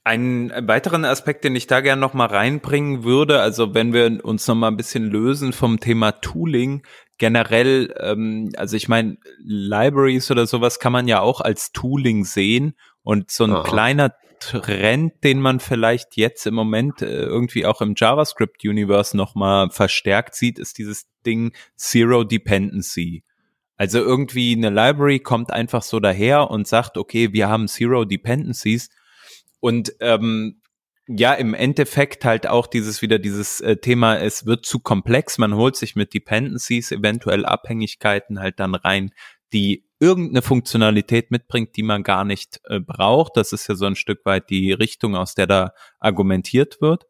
Einen weiteren Aspekt, den ich da gerne noch mal reinbringen würde, also wenn wir uns noch mal ein bisschen lösen vom Thema Tooling, generell, ähm, also ich meine, Libraries oder sowas kann man ja auch als Tooling sehen und so ein Aha. kleiner Trend, den man vielleicht jetzt im Moment äh, irgendwie auch im JavaScript-Universe noch mal verstärkt sieht, ist dieses Ding Zero Dependency. Also irgendwie eine Library kommt einfach so daher und sagt, okay, wir haben Zero Dependencies und ähm, ja, im Endeffekt halt auch dieses wieder dieses äh, Thema, es wird zu komplex, man holt sich mit Dependencies eventuell Abhängigkeiten halt dann rein, die irgendeine Funktionalität mitbringt, die man gar nicht äh, braucht. Das ist ja so ein Stück weit die Richtung, aus der da argumentiert wird.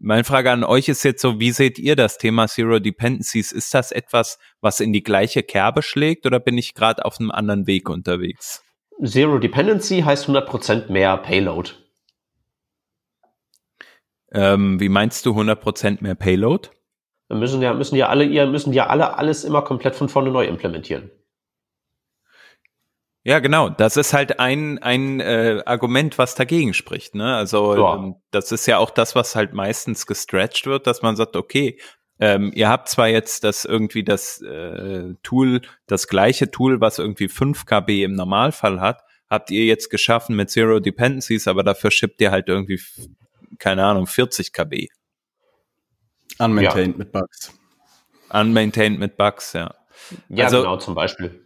meine Frage an euch ist jetzt so, wie seht ihr das Thema Zero Dependencies? Ist das etwas, was in die gleiche Kerbe schlägt oder bin ich gerade auf einem anderen Weg unterwegs? Zero Dependency heißt 100% mehr Payload. Ähm, wie meinst du 100% mehr Payload? Dann müssen ja, müssen ja alle, ihr müssen ja alle alles immer komplett von vorne neu implementieren. Ja, genau. Das ist halt ein, ein äh, Argument, was dagegen spricht. Ne? Also ja. ähm, das ist ja auch das, was halt meistens gestretched wird, dass man sagt, okay, ähm, ihr habt zwar jetzt das irgendwie das äh, Tool, das gleiche Tool, was irgendwie 5 KB im Normalfall hat, habt ihr jetzt geschaffen mit Zero Dependencies, aber dafür schippt ihr halt irgendwie, keine Ahnung, 40 KB. Unmaintained ja. mit Bugs. Unmaintained mit Bugs, ja. Ja, also, genau, zum Beispiel.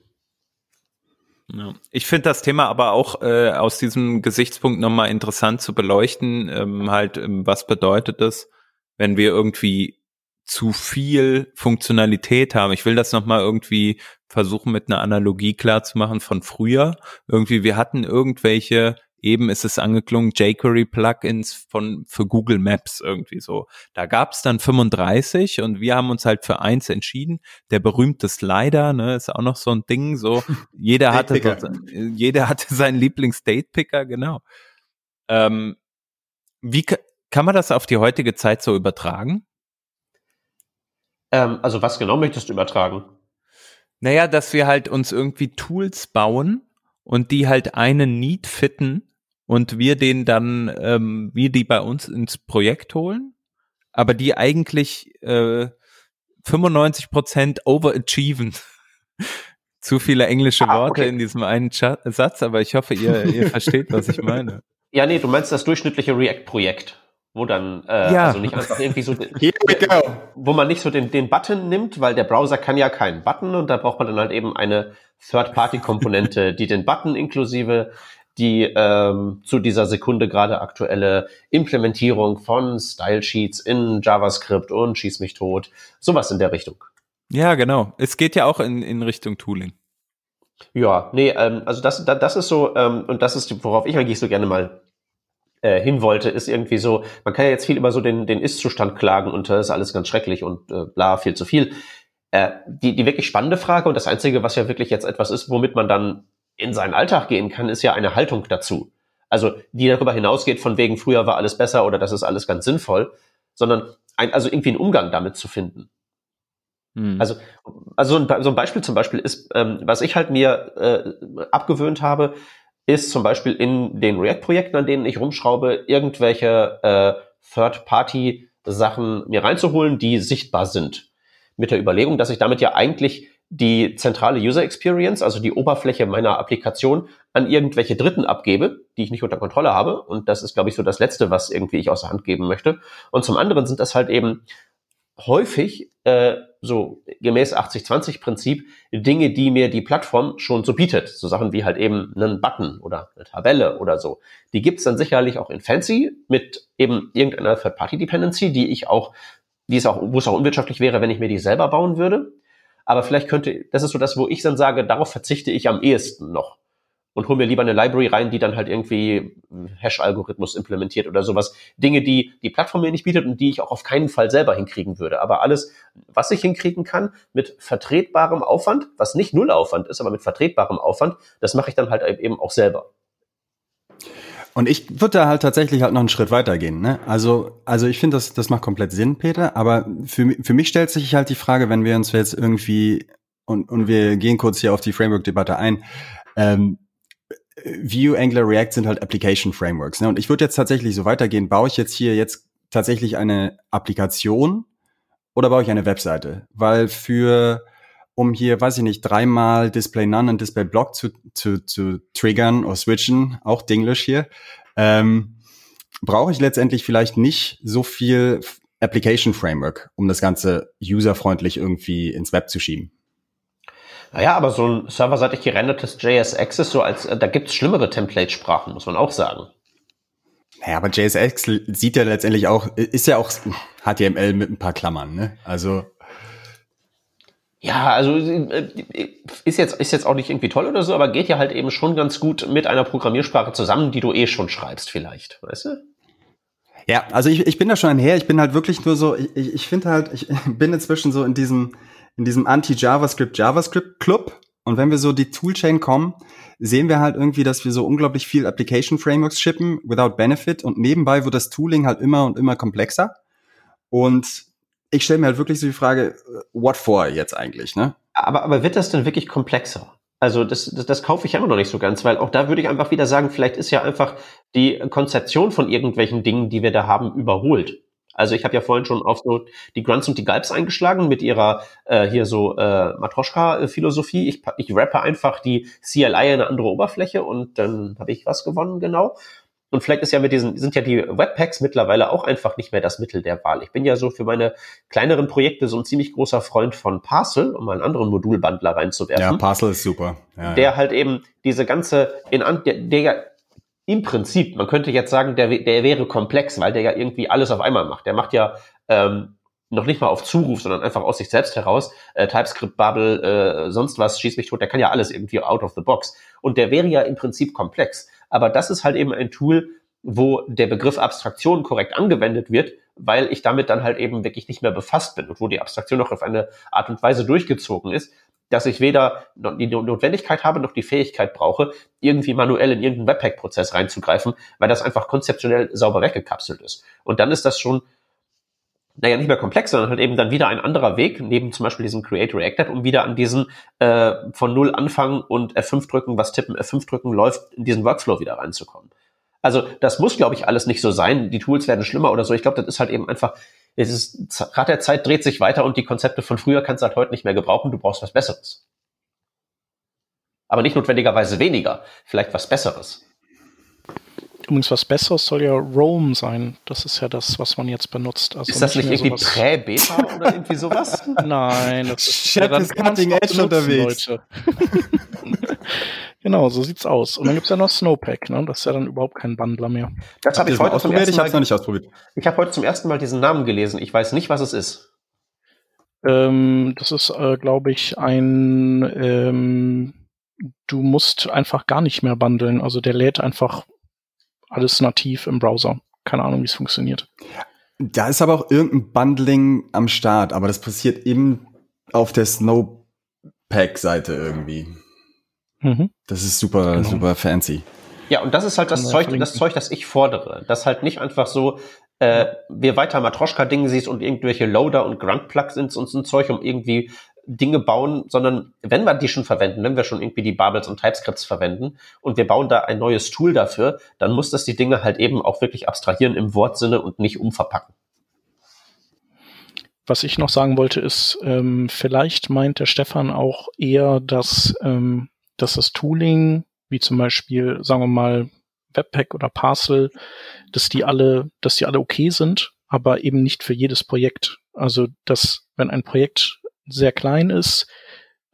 Ja. Ich finde das Thema aber auch äh, aus diesem Gesichtspunkt nochmal interessant zu beleuchten. Ähm, halt, ähm, was bedeutet es, wenn wir irgendwie zu viel Funktionalität haben? Ich will das nochmal irgendwie versuchen mit einer Analogie klar zu machen von früher. Irgendwie, wir hatten irgendwelche eben ist es angeklungen, jQuery Plugins von für Google Maps irgendwie so. Da gab es dann 35 und wir haben uns halt für eins entschieden. Der berühmte Slider, ne, ist auch noch so ein Ding. So jeder hatte so, jeder hatte seinen Lieblings Date Picker, genau. Ähm, wie kann man das auf die heutige Zeit so übertragen? Ähm, also was genau möchtest du übertragen? Naja, dass wir halt uns irgendwie Tools bauen und die halt einen Need fitten und wir den dann, ähm, wir die bei uns ins Projekt holen, aber die eigentlich äh, 95 Prozent overachieven. Zu viele englische ah, Worte okay. in diesem einen Chat Satz, aber ich hoffe, ihr, ihr versteht, was ich meine. Ja, nee, du meinst das durchschnittliche React-Projekt, wo dann, äh, ja. also nicht einfach irgendwie so, wo man nicht so den, den Button nimmt, weil der Browser kann ja keinen Button und da braucht man dann halt eben eine Third-Party-Komponente, die den Button inklusive die ähm, zu dieser Sekunde gerade aktuelle Implementierung von Style Sheets in JavaScript und schieß mich tot. Sowas in der Richtung. Ja, genau. Es geht ja auch in, in Richtung Tooling. Ja, nee, ähm, also das, das, das ist so, ähm, und das ist, worauf ich eigentlich so gerne mal äh, hin wollte, ist irgendwie so, man kann ja jetzt viel über so den, den Ist-Zustand klagen und das ist alles ganz schrecklich und äh, bla, viel zu viel. Äh, die, die wirklich spannende Frage und das Einzige, was ja wirklich jetzt etwas ist, womit man dann in seinen Alltag gehen kann, ist ja eine Haltung dazu. Also die darüber hinausgeht, von wegen früher war alles besser oder das ist alles ganz sinnvoll, sondern ein, also irgendwie einen Umgang damit zu finden. Hm. Also, also so ein, so ein, Beispiel zum Beispiel ist, ähm, was ich halt mir äh, abgewöhnt habe, ist zum Beispiel in den React-Projekten, an denen ich rumschraube, irgendwelche äh, Third-Party-Sachen mir reinzuholen, die sichtbar sind. Mit der Überlegung, dass ich damit ja eigentlich die zentrale User Experience, also die Oberfläche meiner Applikation, an irgendwelche Dritten abgebe, die ich nicht unter Kontrolle habe. Und das ist, glaube ich, so das Letzte, was irgendwie ich aus der Hand geben möchte. Und zum anderen sind das halt eben häufig äh, so gemäß 80-20-Prinzip Dinge, die mir die Plattform schon so bietet. So Sachen wie halt eben einen Button oder eine Tabelle oder so. Die gibt's dann sicherlich auch in Fancy mit eben irgendeiner Third-Party-Dependency, die ich auch, die es auch, wo es auch unwirtschaftlich wäre, wenn ich mir die selber bauen würde. Aber vielleicht könnte, das ist so das, wo ich dann sage, darauf verzichte ich am ehesten noch und hole mir lieber eine Library rein, die dann halt irgendwie Hash-Algorithmus implementiert oder sowas. Dinge, die die Plattform mir nicht bietet und die ich auch auf keinen Fall selber hinkriegen würde. Aber alles, was ich hinkriegen kann, mit vertretbarem Aufwand, was nicht Nullaufwand ist, aber mit vertretbarem Aufwand, das mache ich dann halt eben auch selber. Und ich würde da halt tatsächlich halt noch einen Schritt weitergehen. Ne? Also, also ich finde, das, das macht komplett Sinn, Peter. Aber für, für mich stellt sich halt die Frage, wenn wir uns jetzt irgendwie und, und wir gehen kurz hier auf die Framework-Debatte ein. Ähm, Vue, Angular, React sind halt Application Frameworks. Ne? Und ich würde jetzt tatsächlich so weitergehen. Baue ich jetzt hier jetzt tatsächlich eine Applikation oder baue ich eine Webseite? Weil für um hier, weiß ich nicht, dreimal Display None und Display Block zu, zu, zu triggern oder switchen, auch Dinglish hier, ähm, brauche ich letztendlich vielleicht nicht so viel Application Framework, um das Ganze userfreundlich irgendwie ins Web zu schieben. Naja, aber so ein serverseitig gerendertes JSX ist so als, äh, da gibt's schlimmere Template-Sprachen, muss man auch sagen. Naja, aber JSX sieht ja letztendlich auch, ist ja auch HTML mit ein paar Klammern, ne? Also. Ja, also äh, ist jetzt, ist jetzt auch nicht irgendwie toll oder so, aber geht ja halt eben schon ganz gut mit einer Programmiersprache zusammen, die du eh schon schreibst, vielleicht, weißt du? Ja, also ich, ich bin da schon her. Ich bin halt wirklich nur so, ich, ich finde halt, ich bin inzwischen so in diesem, in diesem Anti-JavaScript-JavaScript-Club. Und wenn wir so die Toolchain kommen, sehen wir halt irgendwie, dass wir so unglaublich viel Application Frameworks shippen without benefit und nebenbei wird das Tooling halt immer und immer komplexer. Und ich stelle mir halt wirklich so die Frage, what for jetzt eigentlich, ne? Aber, aber wird das denn wirklich komplexer? Also das, das, das kaufe ich ja immer noch nicht so ganz, weil auch da würde ich einfach wieder sagen, vielleicht ist ja einfach die Konzeption von irgendwelchen Dingen, die wir da haben, überholt. Also ich habe ja vorhin schon auf so die Grunts und die Galbs eingeschlagen mit ihrer äh, hier so äh, Matroschka-Philosophie. Ich, ich rappe einfach die CLI in eine andere Oberfläche und dann habe ich was gewonnen, genau. Und vielleicht ist ja mit diesen, sind ja die Webpacks mittlerweile auch einfach nicht mehr das Mittel der Wahl. Ich bin ja so für meine kleineren Projekte so ein ziemlich großer Freund von Parcel, um mal einen anderen Modulbandler reinzuwerfen. Ja, Parcel ist super. Ja, der ja. halt eben diese ganze, in, der, der im Prinzip, man könnte jetzt sagen, der, der wäre komplex, weil der ja irgendwie alles auf einmal macht. Der macht ja ähm, noch nicht mal auf Zuruf, sondern einfach aus sich selbst heraus, äh, TypeScript, Bubble, äh, sonst was, schieß mich tot, der kann ja alles irgendwie out of the box. Und der wäre ja im Prinzip komplex. Aber das ist halt eben ein Tool, wo der Begriff Abstraktion korrekt angewendet wird, weil ich damit dann halt eben wirklich nicht mehr befasst bin und wo die Abstraktion noch auf eine Art und Weise durchgezogen ist, dass ich weder die Notwendigkeit habe noch die Fähigkeit brauche, irgendwie manuell in irgendeinen Webpack-Prozess reinzugreifen, weil das einfach konzeptionell sauber weggekapselt ist. Und dann ist das schon naja, nicht mehr komplex, sondern halt eben dann wieder ein anderer Weg, neben zum Beispiel diesem Create Reacted, um wieder an diesen äh, von Null anfangen und F5 drücken, was tippen, F5 drücken, läuft, in diesen Workflow wieder reinzukommen. Also das muss, glaube ich, alles nicht so sein. Die Tools werden schlimmer oder so. Ich glaube, das ist halt eben einfach, es ist, gerade der Zeit dreht sich weiter und die Konzepte von früher kannst du halt heute nicht mehr gebrauchen. Du brauchst was Besseres. Aber nicht notwendigerweise weniger, vielleicht was Besseres. Übrigens, was Besseres soll ja Roam sein. Das ist ja das, was man jetzt benutzt. Also ist das nicht, nicht irgendwie Prä-Beta oder irgendwie sowas? Nein, das ist Chef ja, ist Cutting Edge unterwegs. genau, so sieht's aus. Und dann gibt's ja noch Snowpack, ne? Das ist ja dann überhaupt kein Bundler mehr. Das habe ich heute zum ersten Mal. Ich hab's noch nicht ausprobiert. Ich habe heute zum ersten Mal diesen Namen gelesen. Ich weiß nicht, was es ist. Ähm, das ist, äh, glaube ich, ein ähm, du musst einfach gar nicht mehr bundeln. Also der lädt einfach alles nativ im Browser. Keine Ahnung, wie es funktioniert. Da ist aber auch irgendein Bundling am Start, aber das passiert eben auf der Snowpack-Seite irgendwie. Mhm. Das ist super, genau. super fancy. Ja, und das ist halt das Zeug, das Zeug, das ich fordere. Das halt nicht einfach so, äh, wir weiter Matroschka-Dinge siehst und irgendwelche Loader und Grunt-Plugins und so ein Zeug, um irgendwie Dinge bauen, sondern wenn wir die schon verwenden, wenn wir schon irgendwie die Bubbles und TypeScripts verwenden und wir bauen da ein neues Tool dafür, dann muss das die Dinge halt eben auch wirklich abstrahieren im Wortsinne und nicht umverpacken. Was ich noch sagen wollte, ist, ähm, vielleicht meint der Stefan auch eher, dass, ähm, dass das Tooling, wie zum Beispiel, sagen wir mal, Webpack oder Parcel, dass die alle, dass die alle okay sind, aber eben nicht für jedes Projekt. Also, dass wenn ein Projekt sehr klein ist,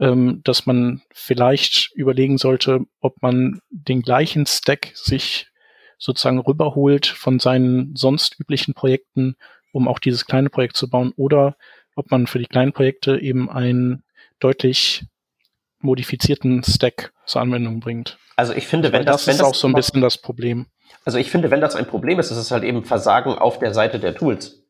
ähm, dass man vielleicht überlegen sollte, ob man den gleichen Stack sich sozusagen rüberholt von seinen sonst üblichen Projekten, um auch dieses kleine Projekt zu bauen, oder ob man für die kleinen Projekte eben einen deutlich modifizierten Stack zur Anwendung bringt. Also ich finde, wenn das, das wenn ist das auch so ein bisschen das Problem. Also ich finde, wenn das ein Problem ist, ist es halt eben Versagen auf der Seite der Tools.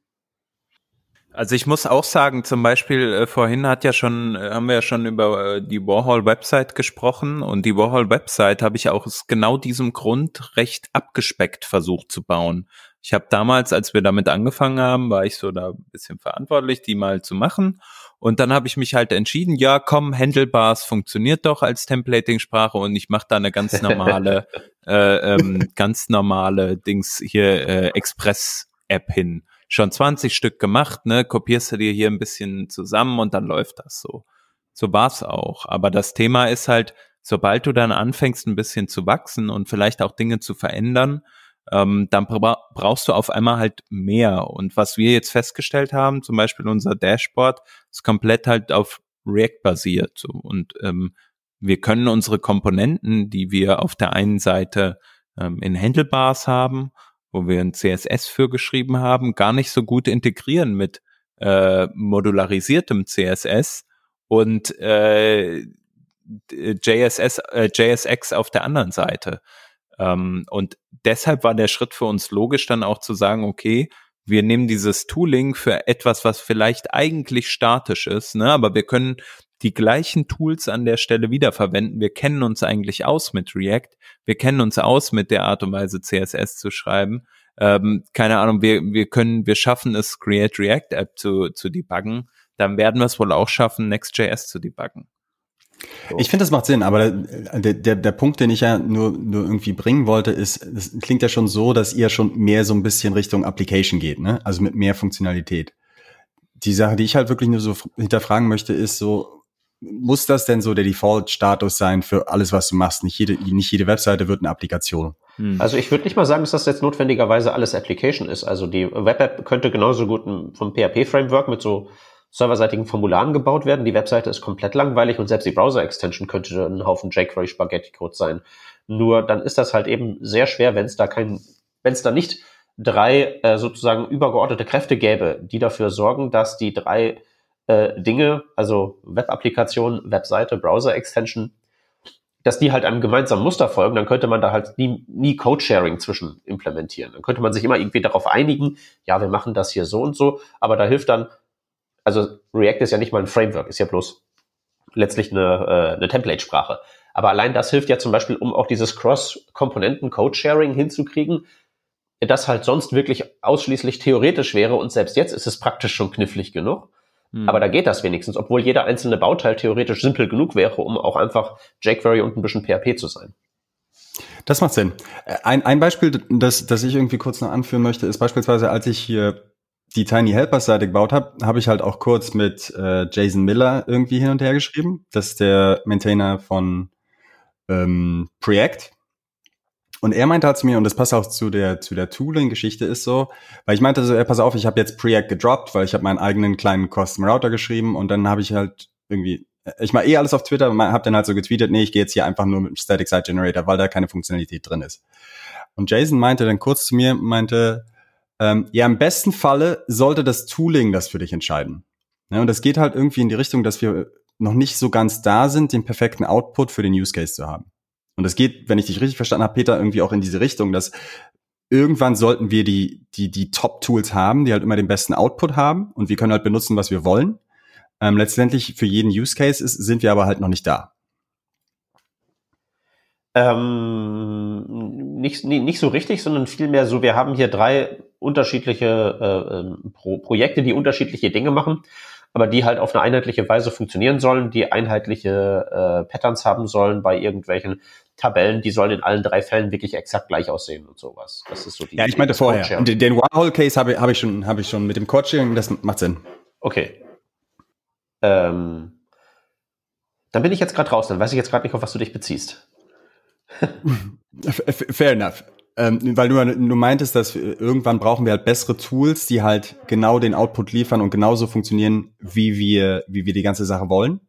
Also ich muss auch sagen, zum Beispiel äh, vorhin hat ja schon, äh, haben wir ja schon über äh, die Warhol-Website gesprochen und die Warhol-Website habe ich auch aus genau diesem Grund recht abgespeckt versucht zu bauen. Ich habe damals, als wir damit angefangen haben, war ich so da ein bisschen verantwortlich, die mal zu machen. Und dann habe ich mich halt entschieden, ja, komm, Handlebars funktioniert doch als Templating-Sprache und ich mache da eine ganz normale, äh, ähm, ganz normale Dings hier äh, Express-App hin schon 20 Stück gemacht, ne, kopierst du dir hier ein bisschen zusammen und dann läuft das so. So war's auch. Aber das Thema ist halt, sobald du dann anfängst, ein bisschen zu wachsen und vielleicht auch Dinge zu verändern, ähm, dann bra brauchst du auf einmal halt mehr. Und was wir jetzt festgestellt haben, zum Beispiel unser Dashboard, ist komplett halt auf React basiert. So. Und ähm, wir können unsere Komponenten, die wir auf der einen Seite ähm, in Handlebars haben wo wir ein CSS für geschrieben haben, gar nicht so gut integrieren mit äh, modularisiertem CSS und äh, JSS, äh, JSX auf der anderen Seite. Ähm, und deshalb war der Schritt für uns logisch, dann auch zu sagen, okay, wir nehmen dieses Tooling für etwas, was vielleicht eigentlich statisch ist, ne? aber wir können die gleichen Tools an der Stelle wiederverwenden. Wir kennen uns eigentlich aus mit React. Wir kennen uns aus mit der Art und Weise, CSS zu schreiben. Ähm, keine Ahnung, wir, wir können, wir schaffen es, Create React App zu, zu debuggen. Dann werden wir es wohl auch schaffen, Next.js zu debuggen. So. Ich finde, das macht Sinn, aber der, der, der Punkt, den ich ja nur, nur irgendwie bringen wollte, ist, es klingt ja schon so, dass ihr schon mehr so ein bisschen Richtung Application geht, ne? Also mit mehr Funktionalität. Die Sache, die ich halt wirklich nur so hinterfragen möchte, ist so, muss das denn so der Default-Status sein für alles, was du machst? Nicht jede, nicht jede Webseite wird eine Applikation. Hm. Also ich würde nicht mal sagen, dass das jetzt notwendigerweise alles Application ist. Also die Web-App könnte genauso gut vom PHP-Framework mit so serverseitigen Formularen gebaut werden. Die Webseite ist komplett langweilig und selbst die Browser-Extension könnte ein Haufen jQuery-Spaghetti-Code sein. Nur dann ist das halt eben sehr schwer, wenn es da kein, wenn es da nicht drei äh, sozusagen übergeordnete Kräfte gäbe, die dafür sorgen, dass die drei äh, Dinge, also Web-Applikation, Webseite, Browser-Extension, dass die halt einem gemeinsamen Muster folgen, dann könnte man da halt nie, nie Code-Sharing zwischen implementieren. Dann könnte man sich immer irgendwie darauf einigen, ja, wir machen das hier so und so, aber da hilft dann, also React ist ja nicht mal ein Framework, ist ja bloß letztlich eine, äh, eine Template-Sprache. Aber allein das hilft ja zum Beispiel, um auch dieses Cross-Komponenten-Code-Sharing hinzukriegen, das halt sonst wirklich ausschließlich theoretisch wäre und selbst jetzt ist es praktisch schon knifflig genug. Hm. Aber da geht das wenigstens, obwohl jeder einzelne Bauteil theoretisch simpel genug wäre, um auch einfach jQuery und ein bisschen PHP zu sein. Das macht Sinn. Ein, ein Beispiel, das, das ich irgendwie kurz noch anführen möchte, ist beispielsweise, als ich hier die Tiny Helpers Seite gebaut habe, habe ich halt auch kurz mit äh, Jason Miller irgendwie hin und her geschrieben. Das ist der Maintainer von ähm, Preact. Und er meinte halt zu mir, und das passt auch zu der, zu der Tooling-Geschichte ist so, weil ich meinte so, er pass auf, ich habe jetzt Preact gedroppt, weil ich habe meinen eigenen kleinen Custom Router geschrieben und dann habe ich halt irgendwie, ich mache eh alles auf Twitter habe dann halt so getweetet, nee, ich gehe jetzt hier einfach nur mit dem Static Site Generator, weil da keine Funktionalität drin ist. Und Jason meinte dann kurz zu mir, meinte, ähm, ja, im besten Falle sollte das Tooling das für dich entscheiden. Ja, und das geht halt irgendwie in die Richtung, dass wir noch nicht so ganz da sind, den perfekten Output für den Use Case zu haben. Und es geht, wenn ich dich richtig verstanden habe, Peter, irgendwie auch in diese Richtung, dass irgendwann sollten wir die, die, die Top-Tools haben, die halt immer den besten Output haben und wir können halt benutzen, was wir wollen. Ähm, letztendlich für jeden Use Case ist, sind wir aber halt noch nicht da. Ähm, nicht, nicht so richtig, sondern vielmehr so, wir haben hier drei unterschiedliche äh, ähm, Pro Projekte, die unterschiedliche Dinge machen aber die halt auf eine einheitliche Weise funktionieren sollen, die einheitliche äh, Patterns haben sollen bei irgendwelchen Tabellen, die sollen in allen drei Fällen wirklich exakt gleich aussehen und sowas. Das ist so die. Ja, ich meinte vorher. Den, den Warhol-Case habe hab ich schon, habe ich schon mit dem Code-Sharing, das macht Sinn. Okay. Ähm, dann bin ich jetzt gerade raus, dann weiß ich jetzt gerade nicht, auf was du dich beziehst. Fair enough. Ähm, weil du, du meintest, dass irgendwann brauchen wir halt bessere Tools, die halt genau den Output liefern und genauso funktionieren, wie wir, wie wir die ganze Sache wollen.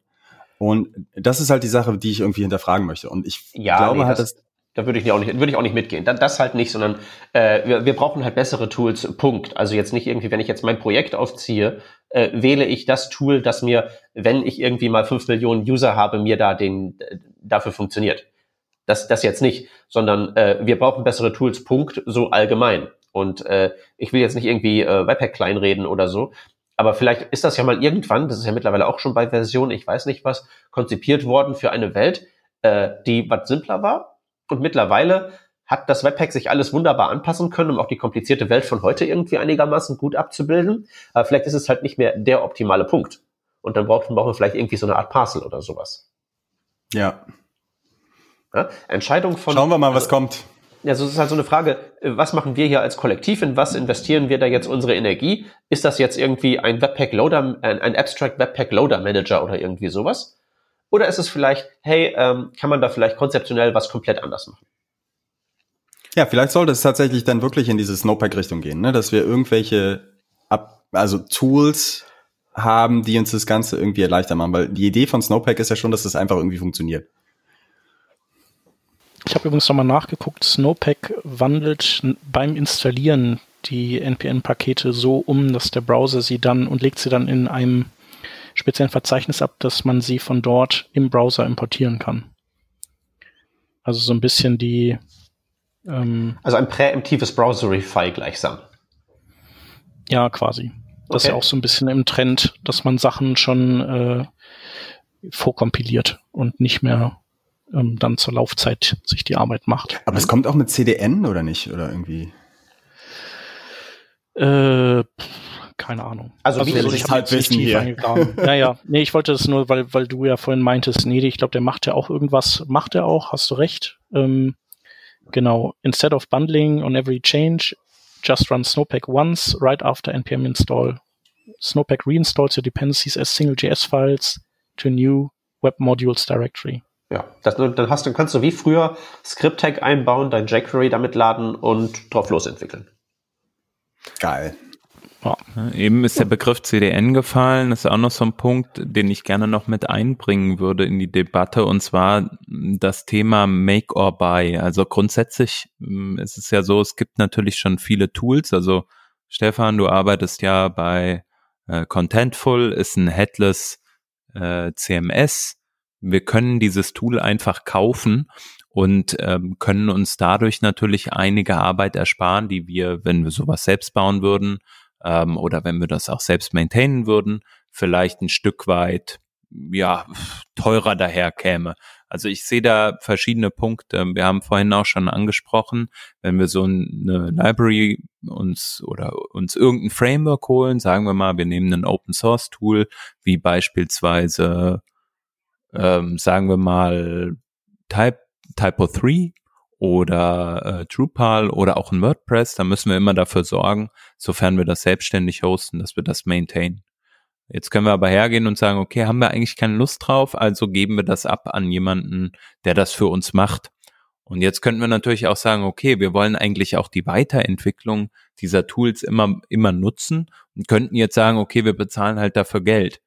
Und das ist halt die Sache, die ich irgendwie hinterfragen möchte. Und ich ja, glaube nee, halt, das, dass da würde ich auch nicht, würde ich auch nicht mitgehen. Das, das halt nicht, sondern äh, wir, wir brauchen halt bessere Tools. Punkt. Also jetzt nicht irgendwie, wenn ich jetzt mein Projekt aufziehe, äh, wähle ich das Tool, das mir, wenn ich irgendwie mal fünf Millionen User habe, mir da den äh, dafür funktioniert. Das, das jetzt nicht, sondern äh, wir brauchen bessere Tools, Punkt, so allgemein. Und äh, ich will jetzt nicht irgendwie äh, Webpack kleinreden oder so, aber vielleicht ist das ja mal irgendwann, das ist ja mittlerweile auch schon bei Version, ich weiß nicht was, konzipiert worden für eine Welt, äh, die was simpler war. Und mittlerweile hat das Webpack sich alles wunderbar anpassen können, um auch die komplizierte Welt von heute irgendwie einigermaßen gut abzubilden. Aber vielleicht ist es halt nicht mehr der optimale Punkt. Und dann brauchen wir vielleicht irgendwie so eine Art Parcel oder sowas. Ja, ja? Entscheidung von. Schauen wir mal, was also, kommt. Ja, so ist halt so eine Frage, äh, was machen wir hier als Kollektiv, in was investieren wir da jetzt unsere Energie? Ist das jetzt irgendwie ein Webpack Loader, ein, ein Abstract Webpack Loader Manager oder irgendwie sowas? Oder ist es vielleicht, hey, ähm, kann man da vielleicht konzeptionell was komplett anders machen? Ja, vielleicht sollte es tatsächlich dann wirklich in diese Snowpack-Richtung gehen, ne? dass wir irgendwelche, Ab also Tools haben, die uns das Ganze irgendwie erleichtern machen, weil die Idee von Snowpack ist ja schon, dass das einfach irgendwie funktioniert. Ich habe übrigens nochmal nachgeguckt, Snowpack wandelt beim Installieren die NPN-Pakete so um, dass der Browser sie dann und legt sie dann in einem speziellen Verzeichnis ab, dass man sie von dort im Browser importieren kann. Also so ein bisschen die Ähm, also ein präemptives Browserify gleichsam. Ja, quasi. Das okay. ist ja auch so ein bisschen im Trend, dass man Sachen schon äh, vorkompiliert und nicht mehr ähm, dann zur Laufzeit sich die Arbeit macht. Aber es kommt auch mit CDN oder nicht? Oder irgendwie? Äh, keine Ahnung. Also, also wie so, ich halt wissen hier. naja, nee, ich wollte das nur, weil, weil du ja vorhin meintest, nee, ich glaube, der macht ja auch irgendwas, macht er auch, hast du recht. Ähm, genau, instead of bundling on every change, just run Snowpack once right after npm install. Snowpack reinstalls your dependencies as single JS files to a new web modules directory. Ja, das, dann hast du, kannst du wie früher Script Tag einbauen, dein jQuery damit laden und drauf losentwickeln. Geil. Ja. Eben ist der Begriff CDN gefallen. Das ist auch noch so ein Punkt, den ich gerne noch mit einbringen würde in die Debatte. Und zwar das Thema Make or Buy. Also grundsätzlich hm, ist es ja so, es gibt natürlich schon viele Tools. Also Stefan, du arbeitest ja bei äh, Contentful, ist ein Headless äh, CMS. Wir können dieses Tool einfach kaufen und ähm, können uns dadurch natürlich einige Arbeit ersparen, die wir, wenn wir sowas selbst bauen würden ähm, oder wenn wir das auch selbst maintainen würden, vielleicht ein Stück weit ja teurer daher käme. Also ich sehe da verschiedene Punkte. Wir haben vorhin auch schon angesprochen, wenn wir so eine Library uns oder uns irgendein Framework holen, sagen wir mal, wir nehmen ein Open Source Tool, wie beispielsweise, ähm, sagen wir mal, Type Typo3 oder äh, Drupal oder auch ein WordPress, da müssen wir immer dafür sorgen, sofern wir das selbstständig hosten, dass wir das maintainen. Jetzt können wir aber hergehen und sagen, okay, haben wir eigentlich keine Lust drauf, also geben wir das ab an jemanden, der das für uns macht. Und jetzt könnten wir natürlich auch sagen, okay, wir wollen eigentlich auch die Weiterentwicklung dieser Tools immer, immer nutzen und könnten jetzt sagen, okay, wir bezahlen halt dafür Geld.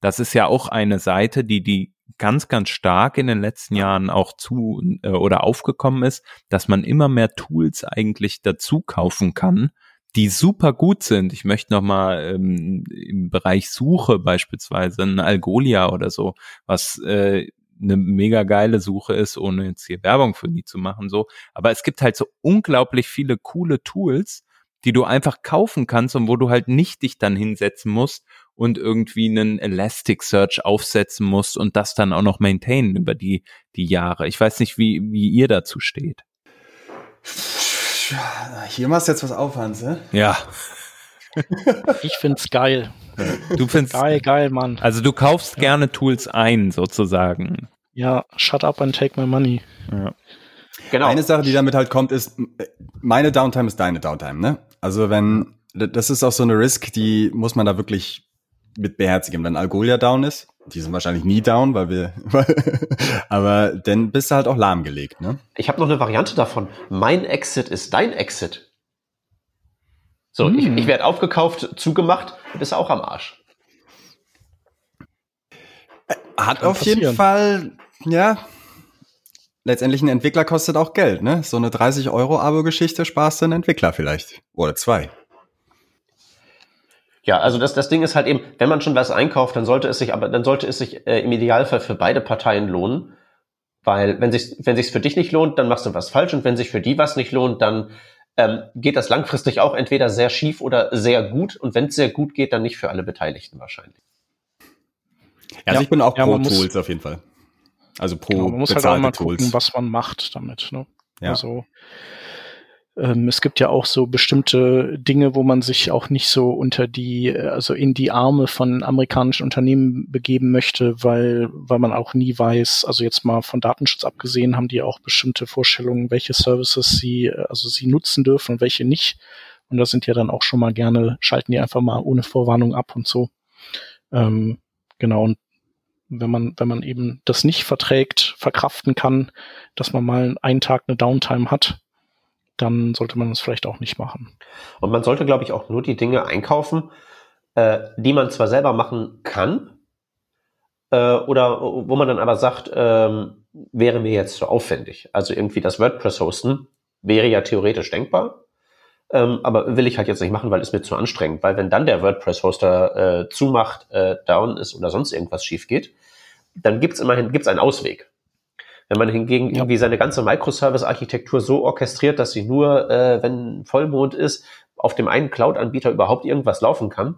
Das ist ja auch eine Seite, die die ganz, ganz stark in den letzten Jahren auch zu äh, oder aufgekommen ist, dass man immer mehr Tools eigentlich dazu kaufen kann, die super gut sind. Ich möchte noch mal ähm, im Bereich Suche beispielsweise ein Algolia oder so, was äh, eine mega geile Suche ist, ohne jetzt hier Werbung für die zu machen, so. Aber es gibt halt so unglaublich viele coole Tools, die du einfach kaufen kannst und wo du halt nicht dich dann hinsetzen musst und irgendwie einen Elasticsearch aufsetzen musst und das dann auch noch maintainen über die, die Jahre. Ich weiß nicht, wie, wie ihr dazu steht. Hier machst du jetzt was auf, Hans, ne? Ja. ich find's geil. Du findest geil, geil, Mann. Also du kaufst ja. gerne Tools ein, sozusagen. Ja, shut up and take my money. Ja. Genau. Eine Sache, die damit halt kommt, ist, meine Downtime ist deine Downtime, ne? Also wenn, das ist auch so eine Risk, die muss man da wirklich mit beherzigen. Wenn Algolia down ist, die sind wahrscheinlich nie down, weil wir, aber dann bist du halt auch lahmgelegt, ne? Ich habe noch eine Variante davon. Mein Exit ist dein Exit. So, hm. ich, ich werde aufgekauft, zugemacht, bist auch am Arsch. Hat Kann auf passieren. jeden Fall, ja, letztendlich ein Entwickler kostet auch Geld, ne? So eine 30 Euro Abo-Geschichte sparst du einen Entwickler vielleicht. Oder zwei. Ja, also das, das Ding ist halt eben, wenn man schon was einkauft, dann sollte es sich, aber dann sollte es sich äh, im Idealfall für beide Parteien lohnen. Weil wenn sich wenn sich's für dich nicht lohnt, dann machst du was falsch und wenn sich für die was nicht lohnt, dann ähm, geht das langfristig auch entweder sehr schief oder sehr gut und wenn es sehr gut geht, dann nicht für alle Beteiligten wahrscheinlich. Ja, also ich bin auch ja, pro Tools auf jeden Fall. Also pro genau, man muss halt auch mal Tools. gucken, was man macht damit. Ne? Ja. Also ähm, es gibt ja auch so bestimmte Dinge, wo man sich auch nicht so unter die, also in die Arme von amerikanischen Unternehmen begeben möchte, weil, weil man auch nie weiß, also jetzt mal von Datenschutz abgesehen, haben die auch bestimmte Vorstellungen, welche Services sie, also sie nutzen dürfen und welche nicht. Und da sind ja dann auch schon mal gerne, schalten die einfach mal ohne Vorwarnung ab und so. Ähm, genau, und wenn man, wenn man eben das nicht verträgt, verkraften kann, dass man mal einen Tag eine Downtime hat, dann sollte man es vielleicht auch nicht machen. Und man sollte, glaube ich, auch nur die Dinge einkaufen, äh, die man zwar selber machen kann, äh, oder wo man dann aber sagt, ähm, wäre mir jetzt zu aufwendig. Also irgendwie das WordPress hosten wäre ja theoretisch denkbar, ähm, aber will ich halt jetzt nicht machen, weil es mir zu anstrengend. Weil wenn dann der WordPress-Hoster äh, zumacht, äh, down ist oder sonst irgendwas schief geht, dann gibt's immerhin gibt's einen Ausweg. Wenn man hingegen ja. irgendwie seine ganze Microservice-Architektur so orchestriert, dass sie nur, äh, wenn Vollmond ist, auf dem einen Cloud-Anbieter überhaupt irgendwas laufen kann,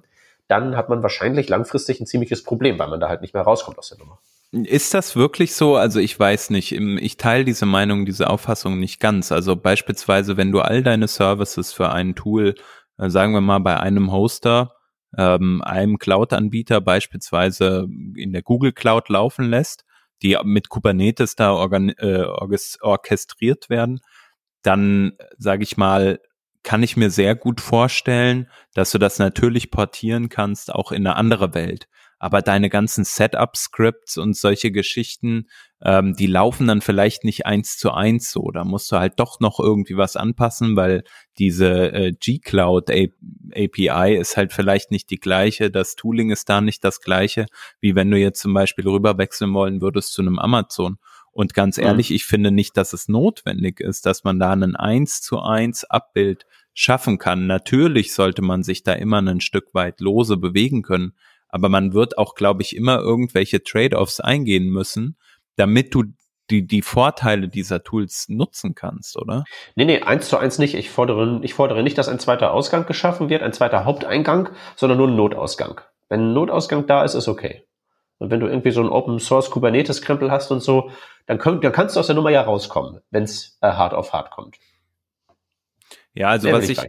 dann hat man wahrscheinlich langfristig ein ziemliches Problem, weil man da halt nicht mehr rauskommt aus der Nummer. Ist das wirklich so? Also ich weiß nicht. Ich teile diese Meinung, diese Auffassung nicht ganz. Also beispielsweise, wenn du all deine Services für ein Tool, äh, sagen wir mal bei einem Hoster, ähm, einem Cloud-Anbieter beispielsweise in der Google Cloud laufen lässt, die mit Kubernetes da organ äh, orchestriert werden, dann sage ich mal, kann ich mir sehr gut vorstellen, dass du das natürlich portieren kannst, auch in eine andere Welt. Aber deine ganzen Setup-Scripts und solche Geschichten, ähm, die laufen dann vielleicht nicht eins zu eins so. Da musst du halt doch noch irgendwie was anpassen, weil diese äh, G-Cloud API ist halt vielleicht nicht die gleiche. Das Tooling ist da nicht das gleiche, wie wenn du jetzt zum Beispiel rüberwechseln wollen würdest zu einem Amazon. Und ganz mhm. ehrlich, ich finde nicht, dass es notwendig ist, dass man da einen eins zu eins Abbild schaffen kann. Natürlich sollte man sich da immer ein Stück weit lose bewegen können, aber man wird auch, glaube ich, immer irgendwelche Trade-offs eingehen müssen, damit du die, die Vorteile dieser Tools nutzen kannst, oder? Nee, nee, eins zu eins nicht. Ich fordere, ich fordere nicht, dass ein zweiter Ausgang geschaffen wird, ein zweiter Haupteingang, sondern nur ein Notausgang. Wenn ein Notausgang da ist, ist okay. Und wenn du irgendwie so ein Open Source Kubernetes Krempel hast und so, dann, könnt, dann kannst du aus der Nummer ja rauskommen, wenn es äh, hart auf hart kommt. Ja, also was ich,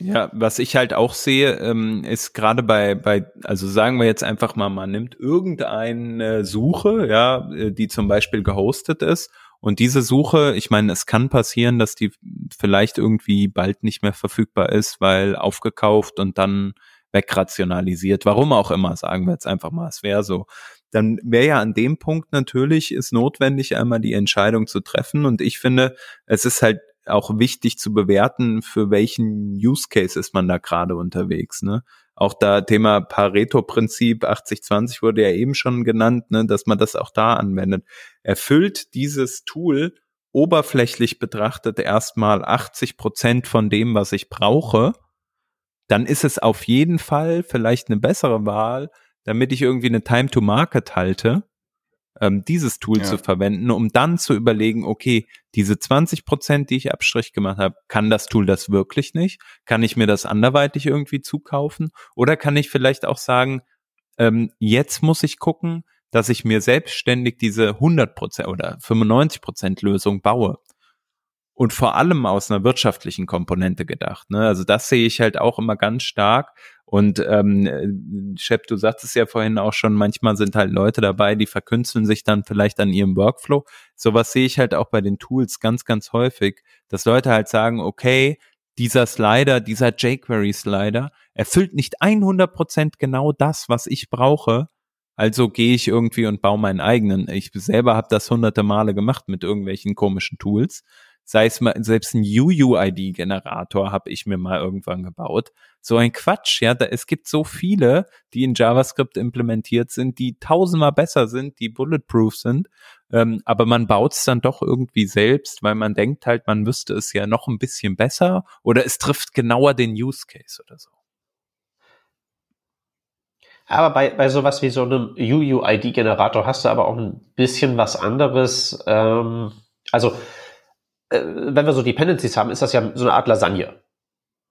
ja, was ich halt auch sehe, ähm, ist gerade bei, bei, also sagen wir jetzt einfach mal, man nimmt irgendeine Suche, ja, äh, die zum Beispiel gehostet ist und diese Suche, ich meine, es kann passieren, dass die vielleicht irgendwie bald nicht mehr verfügbar ist, weil aufgekauft und dann wegrationalisiert, warum auch immer, sagen wir jetzt einfach mal, es wäre so. Dann wäre ja an dem Punkt natürlich ist notwendig, einmal die Entscheidung zu treffen. Und ich finde, es ist halt auch wichtig zu bewerten, für welchen Use Case ist man da gerade unterwegs. Ne? Auch da Thema Pareto-Prinzip 80-20 wurde ja eben schon genannt, ne, dass man das auch da anwendet. Erfüllt dieses Tool oberflächlich betrachtet erstmal 80 Prozent von dem, was ich brauche, dann ist es auf jeden Fall vielleicht eine bessere Wahl, damit ich irgendwie eine Time to Market halte, ähm, dieses Tool ja. zu verwenden, um dann zu überlegen, okay, diese 20 Prozent, die ich Abstrich gemacht habe, kann das Tool das wirklich nicht? Kann ich mir das anderweitig irgendwie zukaufen? Oder kann ich vielleicht auch sagen, ähm, jetzt muss ich gucken, dass ich mir selbstständig diese 100 Prozent oder 95 Prozent Lösung baue und vor allem aus einer wirtschaftlichen Komponente gedacht. Ne? Also das sehe ich halt auch immer ganz stark. Und ähm, Shep, du sagtest ja vorhin auch schon, manchmal sind halt Leute dabei, die verkünsteln sich dann vielleicht an ihrem Workflow. Sowas sehe ich halt auch bei den Tools ganz, ganz häufig, dass Leute halt sagen, okay, dieser Slider, dieser jQuery-Slider erfüllt nicht 100% genau das, was ich brauche. Also gehe ich irgendwie und baue meinen eigenen. Ich selber habe das hunderte Male gemacht mit irgendwelchen komischen Tools sei es mal, selbst ein UUID-Generator habe ich mir mal irgendwann gebaut. So ein Quatsch, ja, da, es gibt so viele, die in JavaScript implementiert sind, die tausendmal besser sind, die bulletproof sind, ähm, aber man baut es dann doch irgendwie selbst, weil man denkt halt, man wüsste es ja noch ein bisschen besser oder es trifft genauer den Use Case oder so. Aber bei, bei sowas wie so einem UUID-Generator hast du aber auch ein bisschen was anderes. Ähm, also wenn wir so Dependencies haben, ist das ja so eine Art Lasagne.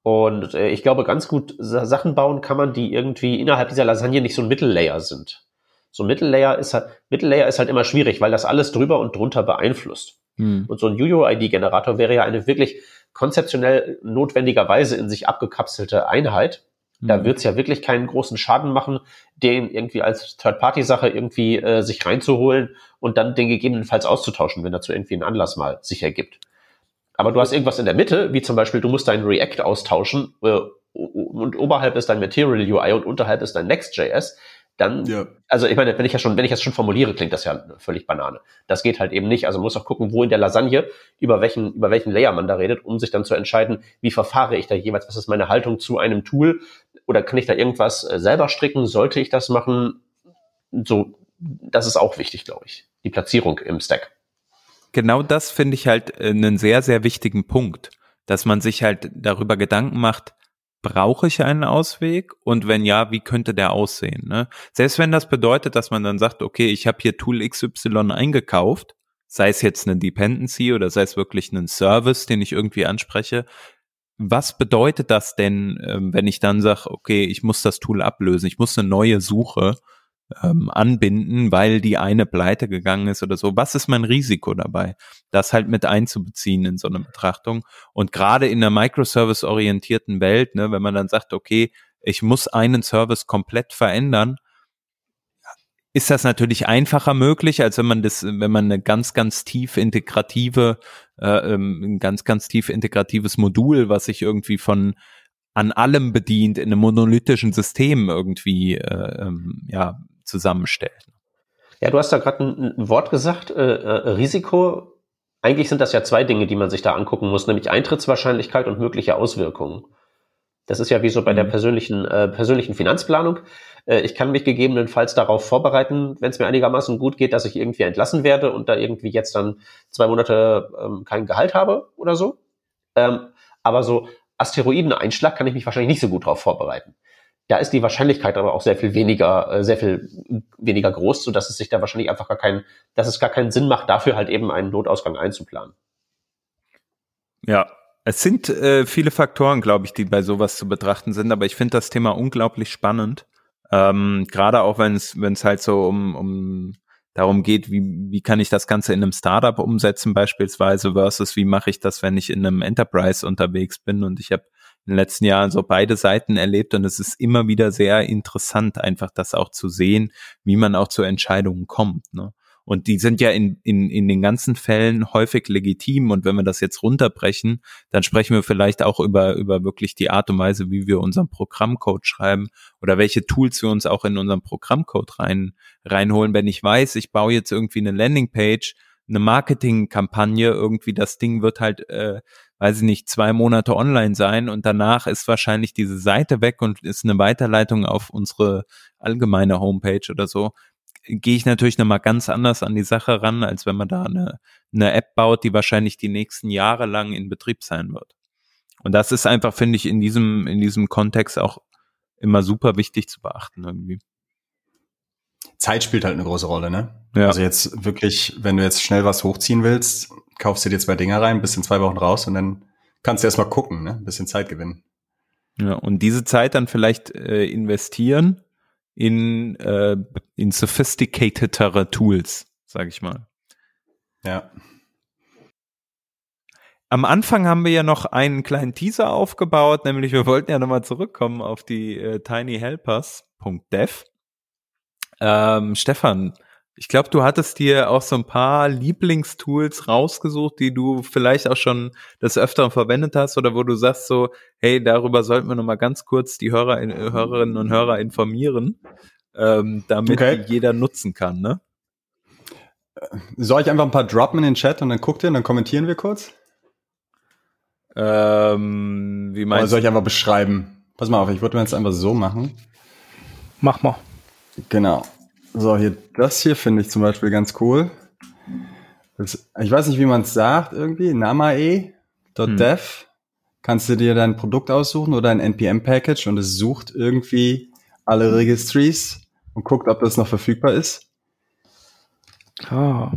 Und äh, ich glaube, ganz gut Sachen bauen kann man, die irgendwie innerhalb dieser Lasagne nicht so ein Mittellayer sind. So ein Mittellayer ist halt, Mittellayer ist halt immer schwierig, weil das alles drüber und drunter beeinflusst. Hm. Und so ein UUID-Generator wäre ja eine wirklich konzeptionell notwendigerweise in sich abgekapselte Einheit. Da hm. wird's ja wirklich keinen großen Schaden machen, den irgendwie als Third-Party-Sache irgendwie äh, sich reinzuholen und dann den gegebenenfalls auszutauschen, wenn dazu irgendwie ein Anlass mal sich ergibt. Aber du hast irgendwas in der Mitte, wie zum Beispiel, du musst deinen React austauschen äh, und oberhalb ist dein Material UI und unterhalb ist dein Next.js. Dann, ja. also ich meine, wenn ich ja schon, wenn ich das schon formuliere, klingt das ja völlig Banane. Das geht halt eben nicht. Also man muss auch gucken, wo in der Lasagne, über welchen, über welchen Layer man da redet, um sich dann zu entscheiden, wie verfahre ich da jeweils, was ist meine Haltung zu einem Tool oder kann ich da irgendwas äh, selber stricken? Sollte ich das machen? So, das ist auch wichtig, glaube ich. Die Platzierung im Stack genau das finde ich halt äh, einen sehr, sehr wichtigen Punkt, dass man sich halt darüber Gedanken macht, brauche ich einen Ausweg und wenn ja, wie könnte der aussehen? Ne? Selbst wenn das bedeutet, dass man dann sagt, okay, ich habe hier Tool XY eingekauft, sei es jetzt eine Dependency oder sei es wirklich einen Service, den ich irgendwie anspreche. Was bedeutet das denn, ähm, wenn ich dann sage, okay, ich muss das Tool ablösen, ich muss eine neue Suche ähm, anbinden, weil die eine pleite gegangen ist oder so. Was ist mein Risiko dabei, das halt mit einzubeziehen in so eine Betrachtung? Und gerade in der Microservice-orientierten Welt, ne, wenn man dann sagt, okay, ich muss einen Service komplett verändern, ist das natürlich einfacher möglich, als wenn man das, wenn man eine ganz, ganz tief integrative, äh, ähm, ein ganz, ganz tief integratives Modul, was sich irgendwie von an allem bedient, in einem monolithischen System irgendwie äh, ähm, ja, zusammenstellt. Ja, du hast da gerade ein, Wort gesagt, äh, äh, Risiko. Eigentlich sind das ja zwei Dinge, die man sich da angucken muss, nämlich Eintrittswahrscheinlichkeit und mögliche Auswirkungen. Das ist ja wie so bei mhm. der persönlichen, äh, persönlichen Finanzplanung. Äh, ich kann mich gegebenenfalls darauf vorbereiten, wenn es mir einigermaßen gut geht, dass ich irgendwie entlassen werde und da irgendwie jetzt dann zwei Monate ähm, kein Gehalt habe oder so. Ähm, aber so Asteroideneinschlag kann ich mich wahrscheinlich nicht so gut darauf vorbereiten. Da ist die Wahrscheinlichkeit aber auch sehr viel weniger, äh, sehr viel weniger groß, so dass es sich da wahrscheinlich einfach gar keinen, dass es gar keinen Sinn macht, dafür halt eben einen Notausgang einzuplanen. Ja, es sind äh, viele Faktoren, glaube ich, die bei sowas zu betrachten sind, aber ich finde das Thema unglaublich spannend. Ähm, Gerade auch wenn es wenn es halt so um, um darum geht, wie, wie kann ich das Ganze in einem Startup umsetzen beispielsweise versus wie mache ich das, wenn ich in einem Enterprise unterwegs bin und ich habe in den letzten Jahren so beide Seiten erlebt und es ist immer wieder sehr interessant, einfach das auch zu sehen, wie man auch zu Entscheidungen kommt. Ne? Und die sind ja in, in, in den ganzen Fällen häufig legitim. Und wenn wir das jetzt runterbrechen, dann sprechen wir vielleicht auch über, über wirklich die Art und Weise, wie wir unseren Programmcode schreiben oder welche Tools wir uns auch in unseren Programmcode rein, reinholen. Wenn ich weiß, ich baue jetzt irgendwie eine Landingpage, eine Marketingkampagne, irgendwie das Ding wird halt, äh, weiß ich nicht, zwei Monate online sein und danach ist wahrscheinlich diese Seite weg und ist eine Weiterleitung auf unsere allgemeine Homepage oder so gehe ich natürlich nochmal ganz anders an die Sache ran, als wenn man da eine, eine App baut, die wahrscheinlich die nächsten Jahre lang in Betrieb sein wird. Und das ist einfach, finde ich, in diesem, in diesem Kontext auch immer super wichtig zu beachten irgendwie. Zeit spielt halt eine große Rolle, ne? Ja. Also jetzt wirklich, wenn du jetzt schnell was hochziehen willst, kaufst du dir zwei Dinger rein, bist in zwei Wochen raus und dann kannst du erstmal gucken, ne? Ein bisschen Zeit gewinnen. Ja, und diese Zeit dann vielleicht äh, investieren in, äh, in sophisticatetere Tools, sage ich mal. Ja. Am Anfang haben wir ja noch einen kleinen Teaser aufgebaut, nämlich wir wollten ja nochmal zurückkommen auf die äh, tinyhelpers.dev. Ähm, Stefan, ich glaube, du hattest dir auch so ein paar Lieblingstools rausgesucht, die du vielleicht auch schon des Öfteren verwendet hast oder wo du sagst so, hey, darüber sollten wir nochmal ganz kurz die Hörer, Hörerinnen und Hörer informieren, ähm, damit okay. jeder nutzen kann, ne? Soll ich einfach ein paar droppen in den Chat und dann guckt ihr und dann kommentieren wir kurz? Ähm, wie meinst Oder soll ich einfach beschreiben? Pass mal auf, ich würde mir jetzt einfach so machen. Mach mal. Genau. So, hier, das hier finde ich zum Beispiel ganz cool. Das, ich weiß nicht, wie man es sagt irgendwie. Namae.dev. Hm. Kannst du dir dein Produkt aussuchen oder ein NPM-Package und es sucht irgendwie alle Registries und guckt, ob das noch verfügbar ist. Ah.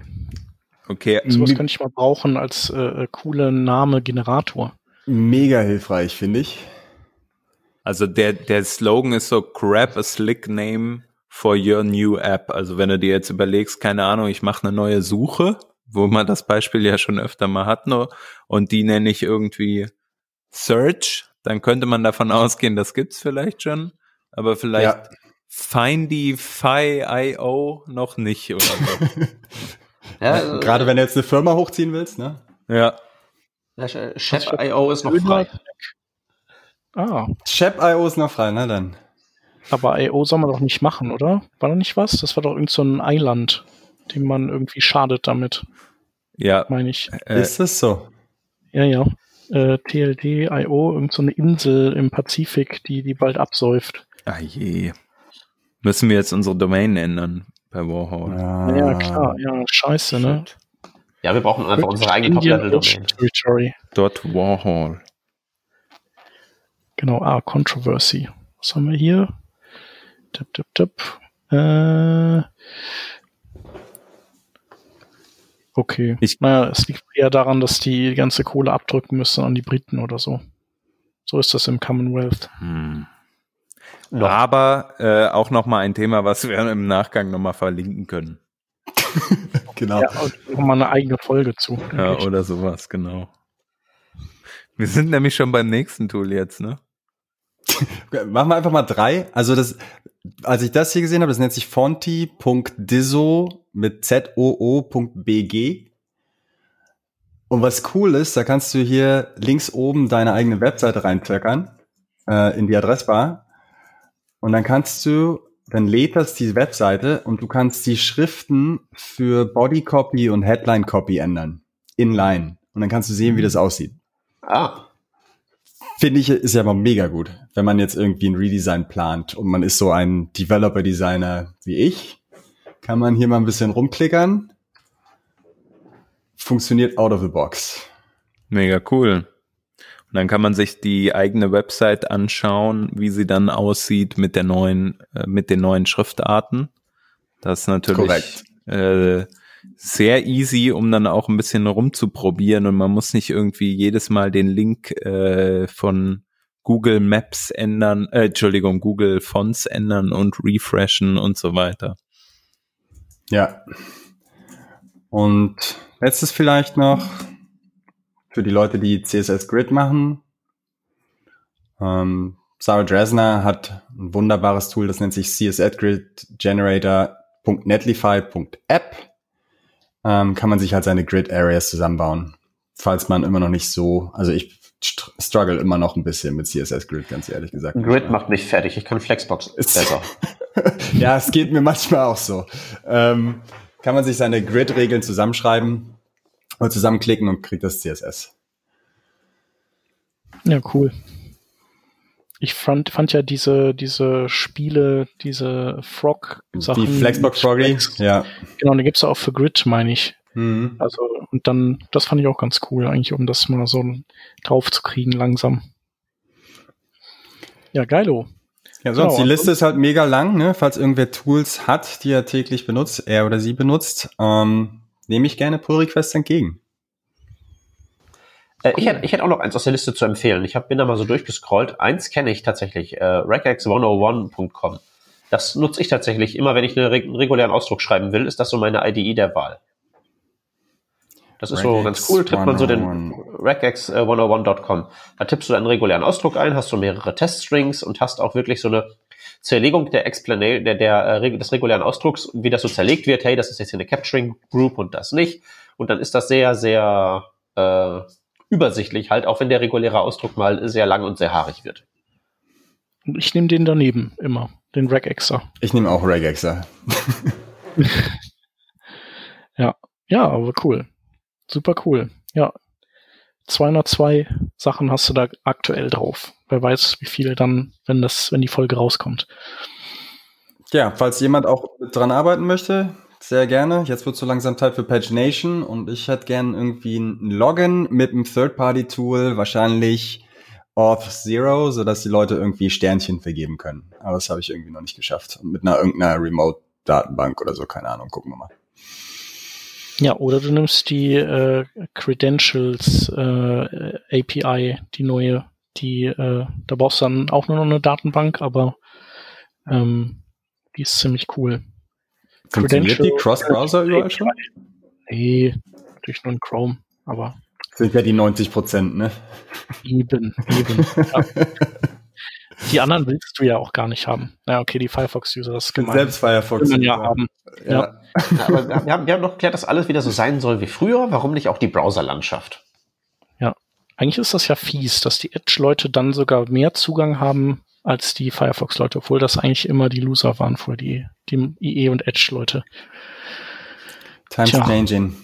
Okay. Sowas könnte ich mal brauchen als äh, cooler Name-Generator. Mega hilfreich, finde ich. Also der, der Slogan ist so, grab a slick name for your new app. Also wenn du dir jetzt überlegst, keine Ahnung, ich mache eine neue Suche, wo man das Beispiel ja schon öfter mal hat, nur, und die nenne ich irgendwie Search, dann könnte man davon ausgehen, das gibt's vielleicht schon, aber vielleicht ja. Findify.io noch nicht oder so. ja, also, Gerade wenn du jetzt eine Firma hochziehen willst, ne? Ja. Chef.io ist noch frei. Ah. Chef.io ist noch frei, na dann. Aber I.O. soll man doch nicht machen, oder? War da nicht was? Das war doch irgend so ein Eiland, dem man irgendwie schadet damit. Ja. Meine ich. Äh, ist das so? Ja, ja. Äh, TLD, I.O., irgend so eine Insel im Pazifik, die, die bald absäuft. Ah je. Müssen wir jetzt unsere Domain ändern bei Warhol? Ja, ja klar. Ja, scheiße, ne? Ja, wir brauchen einfach unsere eigene Top-Level-Domain. Dot Warhol. Genau, ah, Controversy. Was haben wir hier? Tipp, tipp, tipp. Äh, Okay. Ich- naja, es liegt eher daran, dass die ganze Kohle abdrücken müssen an die Briten oder so. So ist das im Commonwealth. Hm. Noch. Aber äh, auch nochmal ein Thema, was wir im Nachgang nochmal verlinken können. Genau. Ja, und nochmal eine eigene Folge zu. Ja, oder sowas, genau. Wir sind nämlich schon beim nächsten Tool jetzt, ne? Machen wir einfach mal drei. Also das, als ich das hier gesehen habe, das nennt sich fonti.diso mit zoo.bg. Und was cool ist, da kannst du hier links oben deine eigene Webseite reintöckern äh, in die Adressbar. Und dann kannst du, dann lädt das die Webseite und du kannst die Schriften für Body Copy und Headline Copy ändern. Inline. Und dann kannst du sehen, wie das aussieht. Ah, Finde ich, ist ja mal mega gut, wenn man jetzt irgendwie ein Redesign plant und man ist so ein Developer-Designer wie ich, kann man hier mal ein bisschen rumklickern. Funktioniert out of the box. Mega cool. Und dann kann man sich die eigene Website anschauen, wie sie dann aussieht mit der neuen, äh, mit den neuen Schriftarten. Das ist natürlich äh, sehr easy, um dann auch ein bisschen rumzuprobieren und man muss nicht irgendwie jedes Mal den Link äh, von Google Maps ändern, äh, Entschuldigung, Google Fonts ändern und refreshen und so weiter. Ja. Und letztes vielleicht noch für die Leute, die CSS Grid machen. Ähm, Sarah Dresner hat ein wunderbares Tool, das nennt sich CSS Grid Generator.netlify.app. Ähm, kann man sich halt seine Grid Areas zusammenbauen. Falls man immer noch nicht so, also ich str- struggle immer noch ein bisschen mit CSS Grid, ganz ehrlich gesagt. Grid macht mich fertig. Ich kann Flexbox Ist- besser. ja, es geht mir manchmal auch so. Ähm, kann man sich seine Grid-Regeln zusammenschreiben oder zusammenklicken und kriegt das CSS. Ja, cool. Ich fand, fand ja diese, diese Spiele, diese Frog-Sachen. Die Flexbox Froggy, ja. Genau, die gibt's ja auch für Grid, meine ich. Mhm. Also, und dann, das fand ich auch ganz cool, eigentlich, um das mal so drauf zu kriegen, langsam. Ja, geilo. Ja, sonst Genau, die Liste ist halt mega lang, ne? Falls irgendwer Tools hat, die er täglich benutzt, er oder sie benutzt, ähm, nehme ich gerne Pull Requests entgegen. Äh, ich, hätte, ich hätte auch noch eins aus der Liste zu empfehlen. Ich hab, bin da mal so durchgescrollt. Eins kenne ich tatsächlich, äh, regex101.com. Das nutze ich tatsächlich immer, wenn ich einen regulären Ausdruck schreiben will, ist das so meine IDE der Wahl. Das ist so Regex ganz cool. Tippt man so den 101. regex101.com. Da tippst du einen regulären Ausdruck ein, hast so mehrere Teststrings und hast auch wirklich so eine Zerlegung der Explana der, der, äh, des regulären Ausdrucks, wie das so zerlegt wird. Hey, das ist jetzt hier eine Capturing Group und das nicht. Und dann ist das sehr, sehr äh, übersichtlich, halt, auch wenn der reguläre Ausdruck mal sehr lang und sehr haarig wird. Ich nehme den daneben immer, den Regexer. Ich nehme auch Regexer. Ja, aber cool. Super cool. Ja. 202 Sachen hast du da aktuell drauf. Wer weiß, wie viele dann, wenn das, wenn die Folge rauskommt. Ja, falls jemand auch dran arbeiten möchte, sehr gerne. Jetzt wird so langsam Zeit für Pagination und ich hätte gern irgendwie ein Login mit einem Third-Party-Tool, wahrscheinlich Auth Zero, sodass die Leute irgendwie Sternchen vergeben können. Aber das habe ich irgendwie noch nicht geschafft. Und mit einer irgendeiner Remote-Datenbank oder so, keine Ahnung, gucken wir mal. Ja, oder du nimmst die äh, Credentials äh, API, die neue, die, äh, da brauchst du dann auch nur noch eine Datenbank, aber ähm, die ist ziemlich cool. Funktioniert die Cross-Browser überall schon? Nee, natürlich nur in Chrome, aber Sind ja die 90 Prozent, ne? eben, eben. ja. Die anderen willst du ja auch gar nicht haben. Ja, okay, die Firefox-User, das ist gemein. Selbst Firefox. Ja haben. Ja. Ja. Ja, aber wir haben, wir haben noch geklärt, dass alles wieder so sein soll wie früher. Warum nicht auch die Browserlandschaft? Eigentlich ist das ja fies, dass die Edge-Leute dann sogar mehr Zugang haben als die Firefox-Leute, obwohl das eigentlich immer die Loser waren vor die, die IE und Edge-Leute. Times Tja. changing.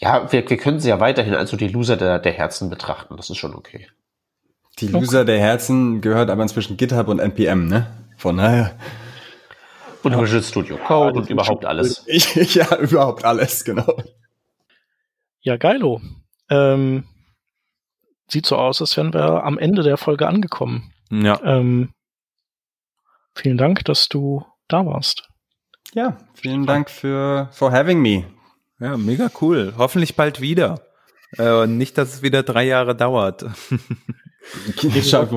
Ja, wir, wir können sie ja weiterhin als so die Loser der, der Herzen betrachten. Das ist schon okay. Die Loser der Herzen gehört aber inzwischen GitHub und NPM, ne? Von daher. Und Visual Studio Code und überhaupt alles. Ich, ja, überhaupt alles, genau. Ja, geilo. Ähm, sieht so aus, als wären wir am Ende der Folge angekommen. Ja, Ähm, vielen Dank, dass du da warst. Ja, vielen Dank für for having me. Ja, mega cool. Hoffentlich bald wieder. Äh, nicht, dass es wieder drei Jahre dauert. Ich mal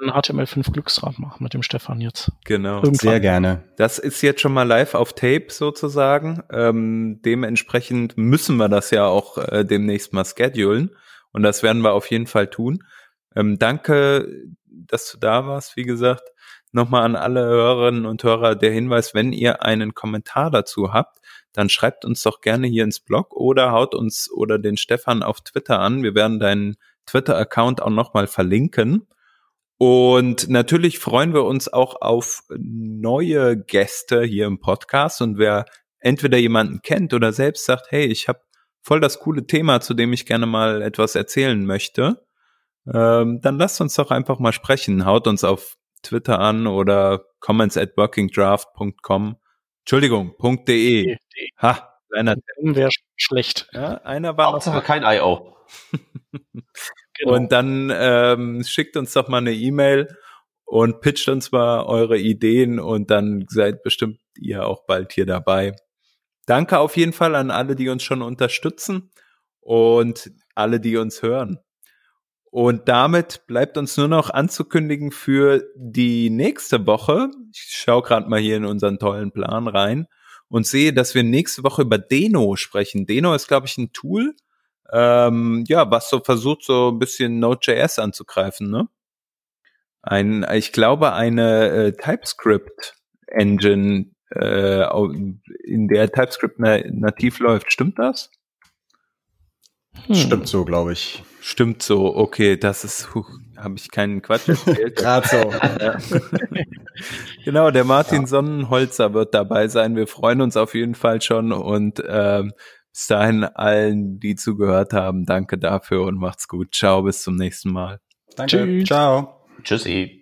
einen HTML5 Glücksrad machen mit dem Stefan jetzt. Genau. Irgendwann. Sehr gerne. Das ist jetzt schon mal live auf Tape sozusagen. Ähm, dementsprechend müssen wir das ja auch äh, demnächst mal schedulen. Und das werden wir auf jeden Fall tun. Ähm, danke, dass du da warst, wie gesagt. Nochmal an alle Hörerinnen und Hörer der Hinweis, wenn ihr einen Kommentar dazu habt, dann schreibt uns doch gerne hier ins Blog oder haut uns oder den Stefan auf Twitter an. Wir werden deinen Twitter-Account auch nochmal verlinken. Und natürlich freuen wir uns auch auf neue Gäste hier im Podcast. Und wer entweder jemanden kennt oder selbst sagt, hey, ich habe voll das coole Thema, zu dem ich gerne mal etwas erzählen möchte, ähm, dann lasst uns doch einfach mal sprechen. Haut uns auf Twitter an oder comments at workingdraft.com. Entschuldigung, .de. Ha, kleiner wäre schlecht. Ja, einer war Hauptsache noch kein IO. genau. Und dann ähm, schickt uns doch mal eine E-Mail und pitcht uns mal eure Ideen und dann seid bestimmt ihr auch bald hier dabei. Danke auf jeden Fall an alle, die uns schon unterstützen und alle, die uns hören. Und damit bleibt uns nur noch anzukündigen für die nächste Woche. Ich schaue gerade mal hier in unseren tollen Plan rein und sehe, dass wir nächste Woche über Deno sprechen. Deno ist, glaube ich, ein Tool, ähm, ja, was so versucht, so ein bisschen Node.js anzugreifen, ne? Ein, ich glaube, eine äh, TypeScript-Engine, äh, in der TypeScript na nativ läuft. Stimmt das? Hm. Stimmt so, glaube ich. Stimmt so, okay, das ist, habe ich keinen Quatsch erzählt. Gerade so. genau, der Martin ja. Sonnenholzer wird dabei sein. Wir freuen uns auf jeden Fall schon und ähm, bis dahin allen, die zugehört haben, danke dafür und macht's gut. Ciao, bis zum nächsten Mal. Danke. Tschüss. Ciao. Tschüssi.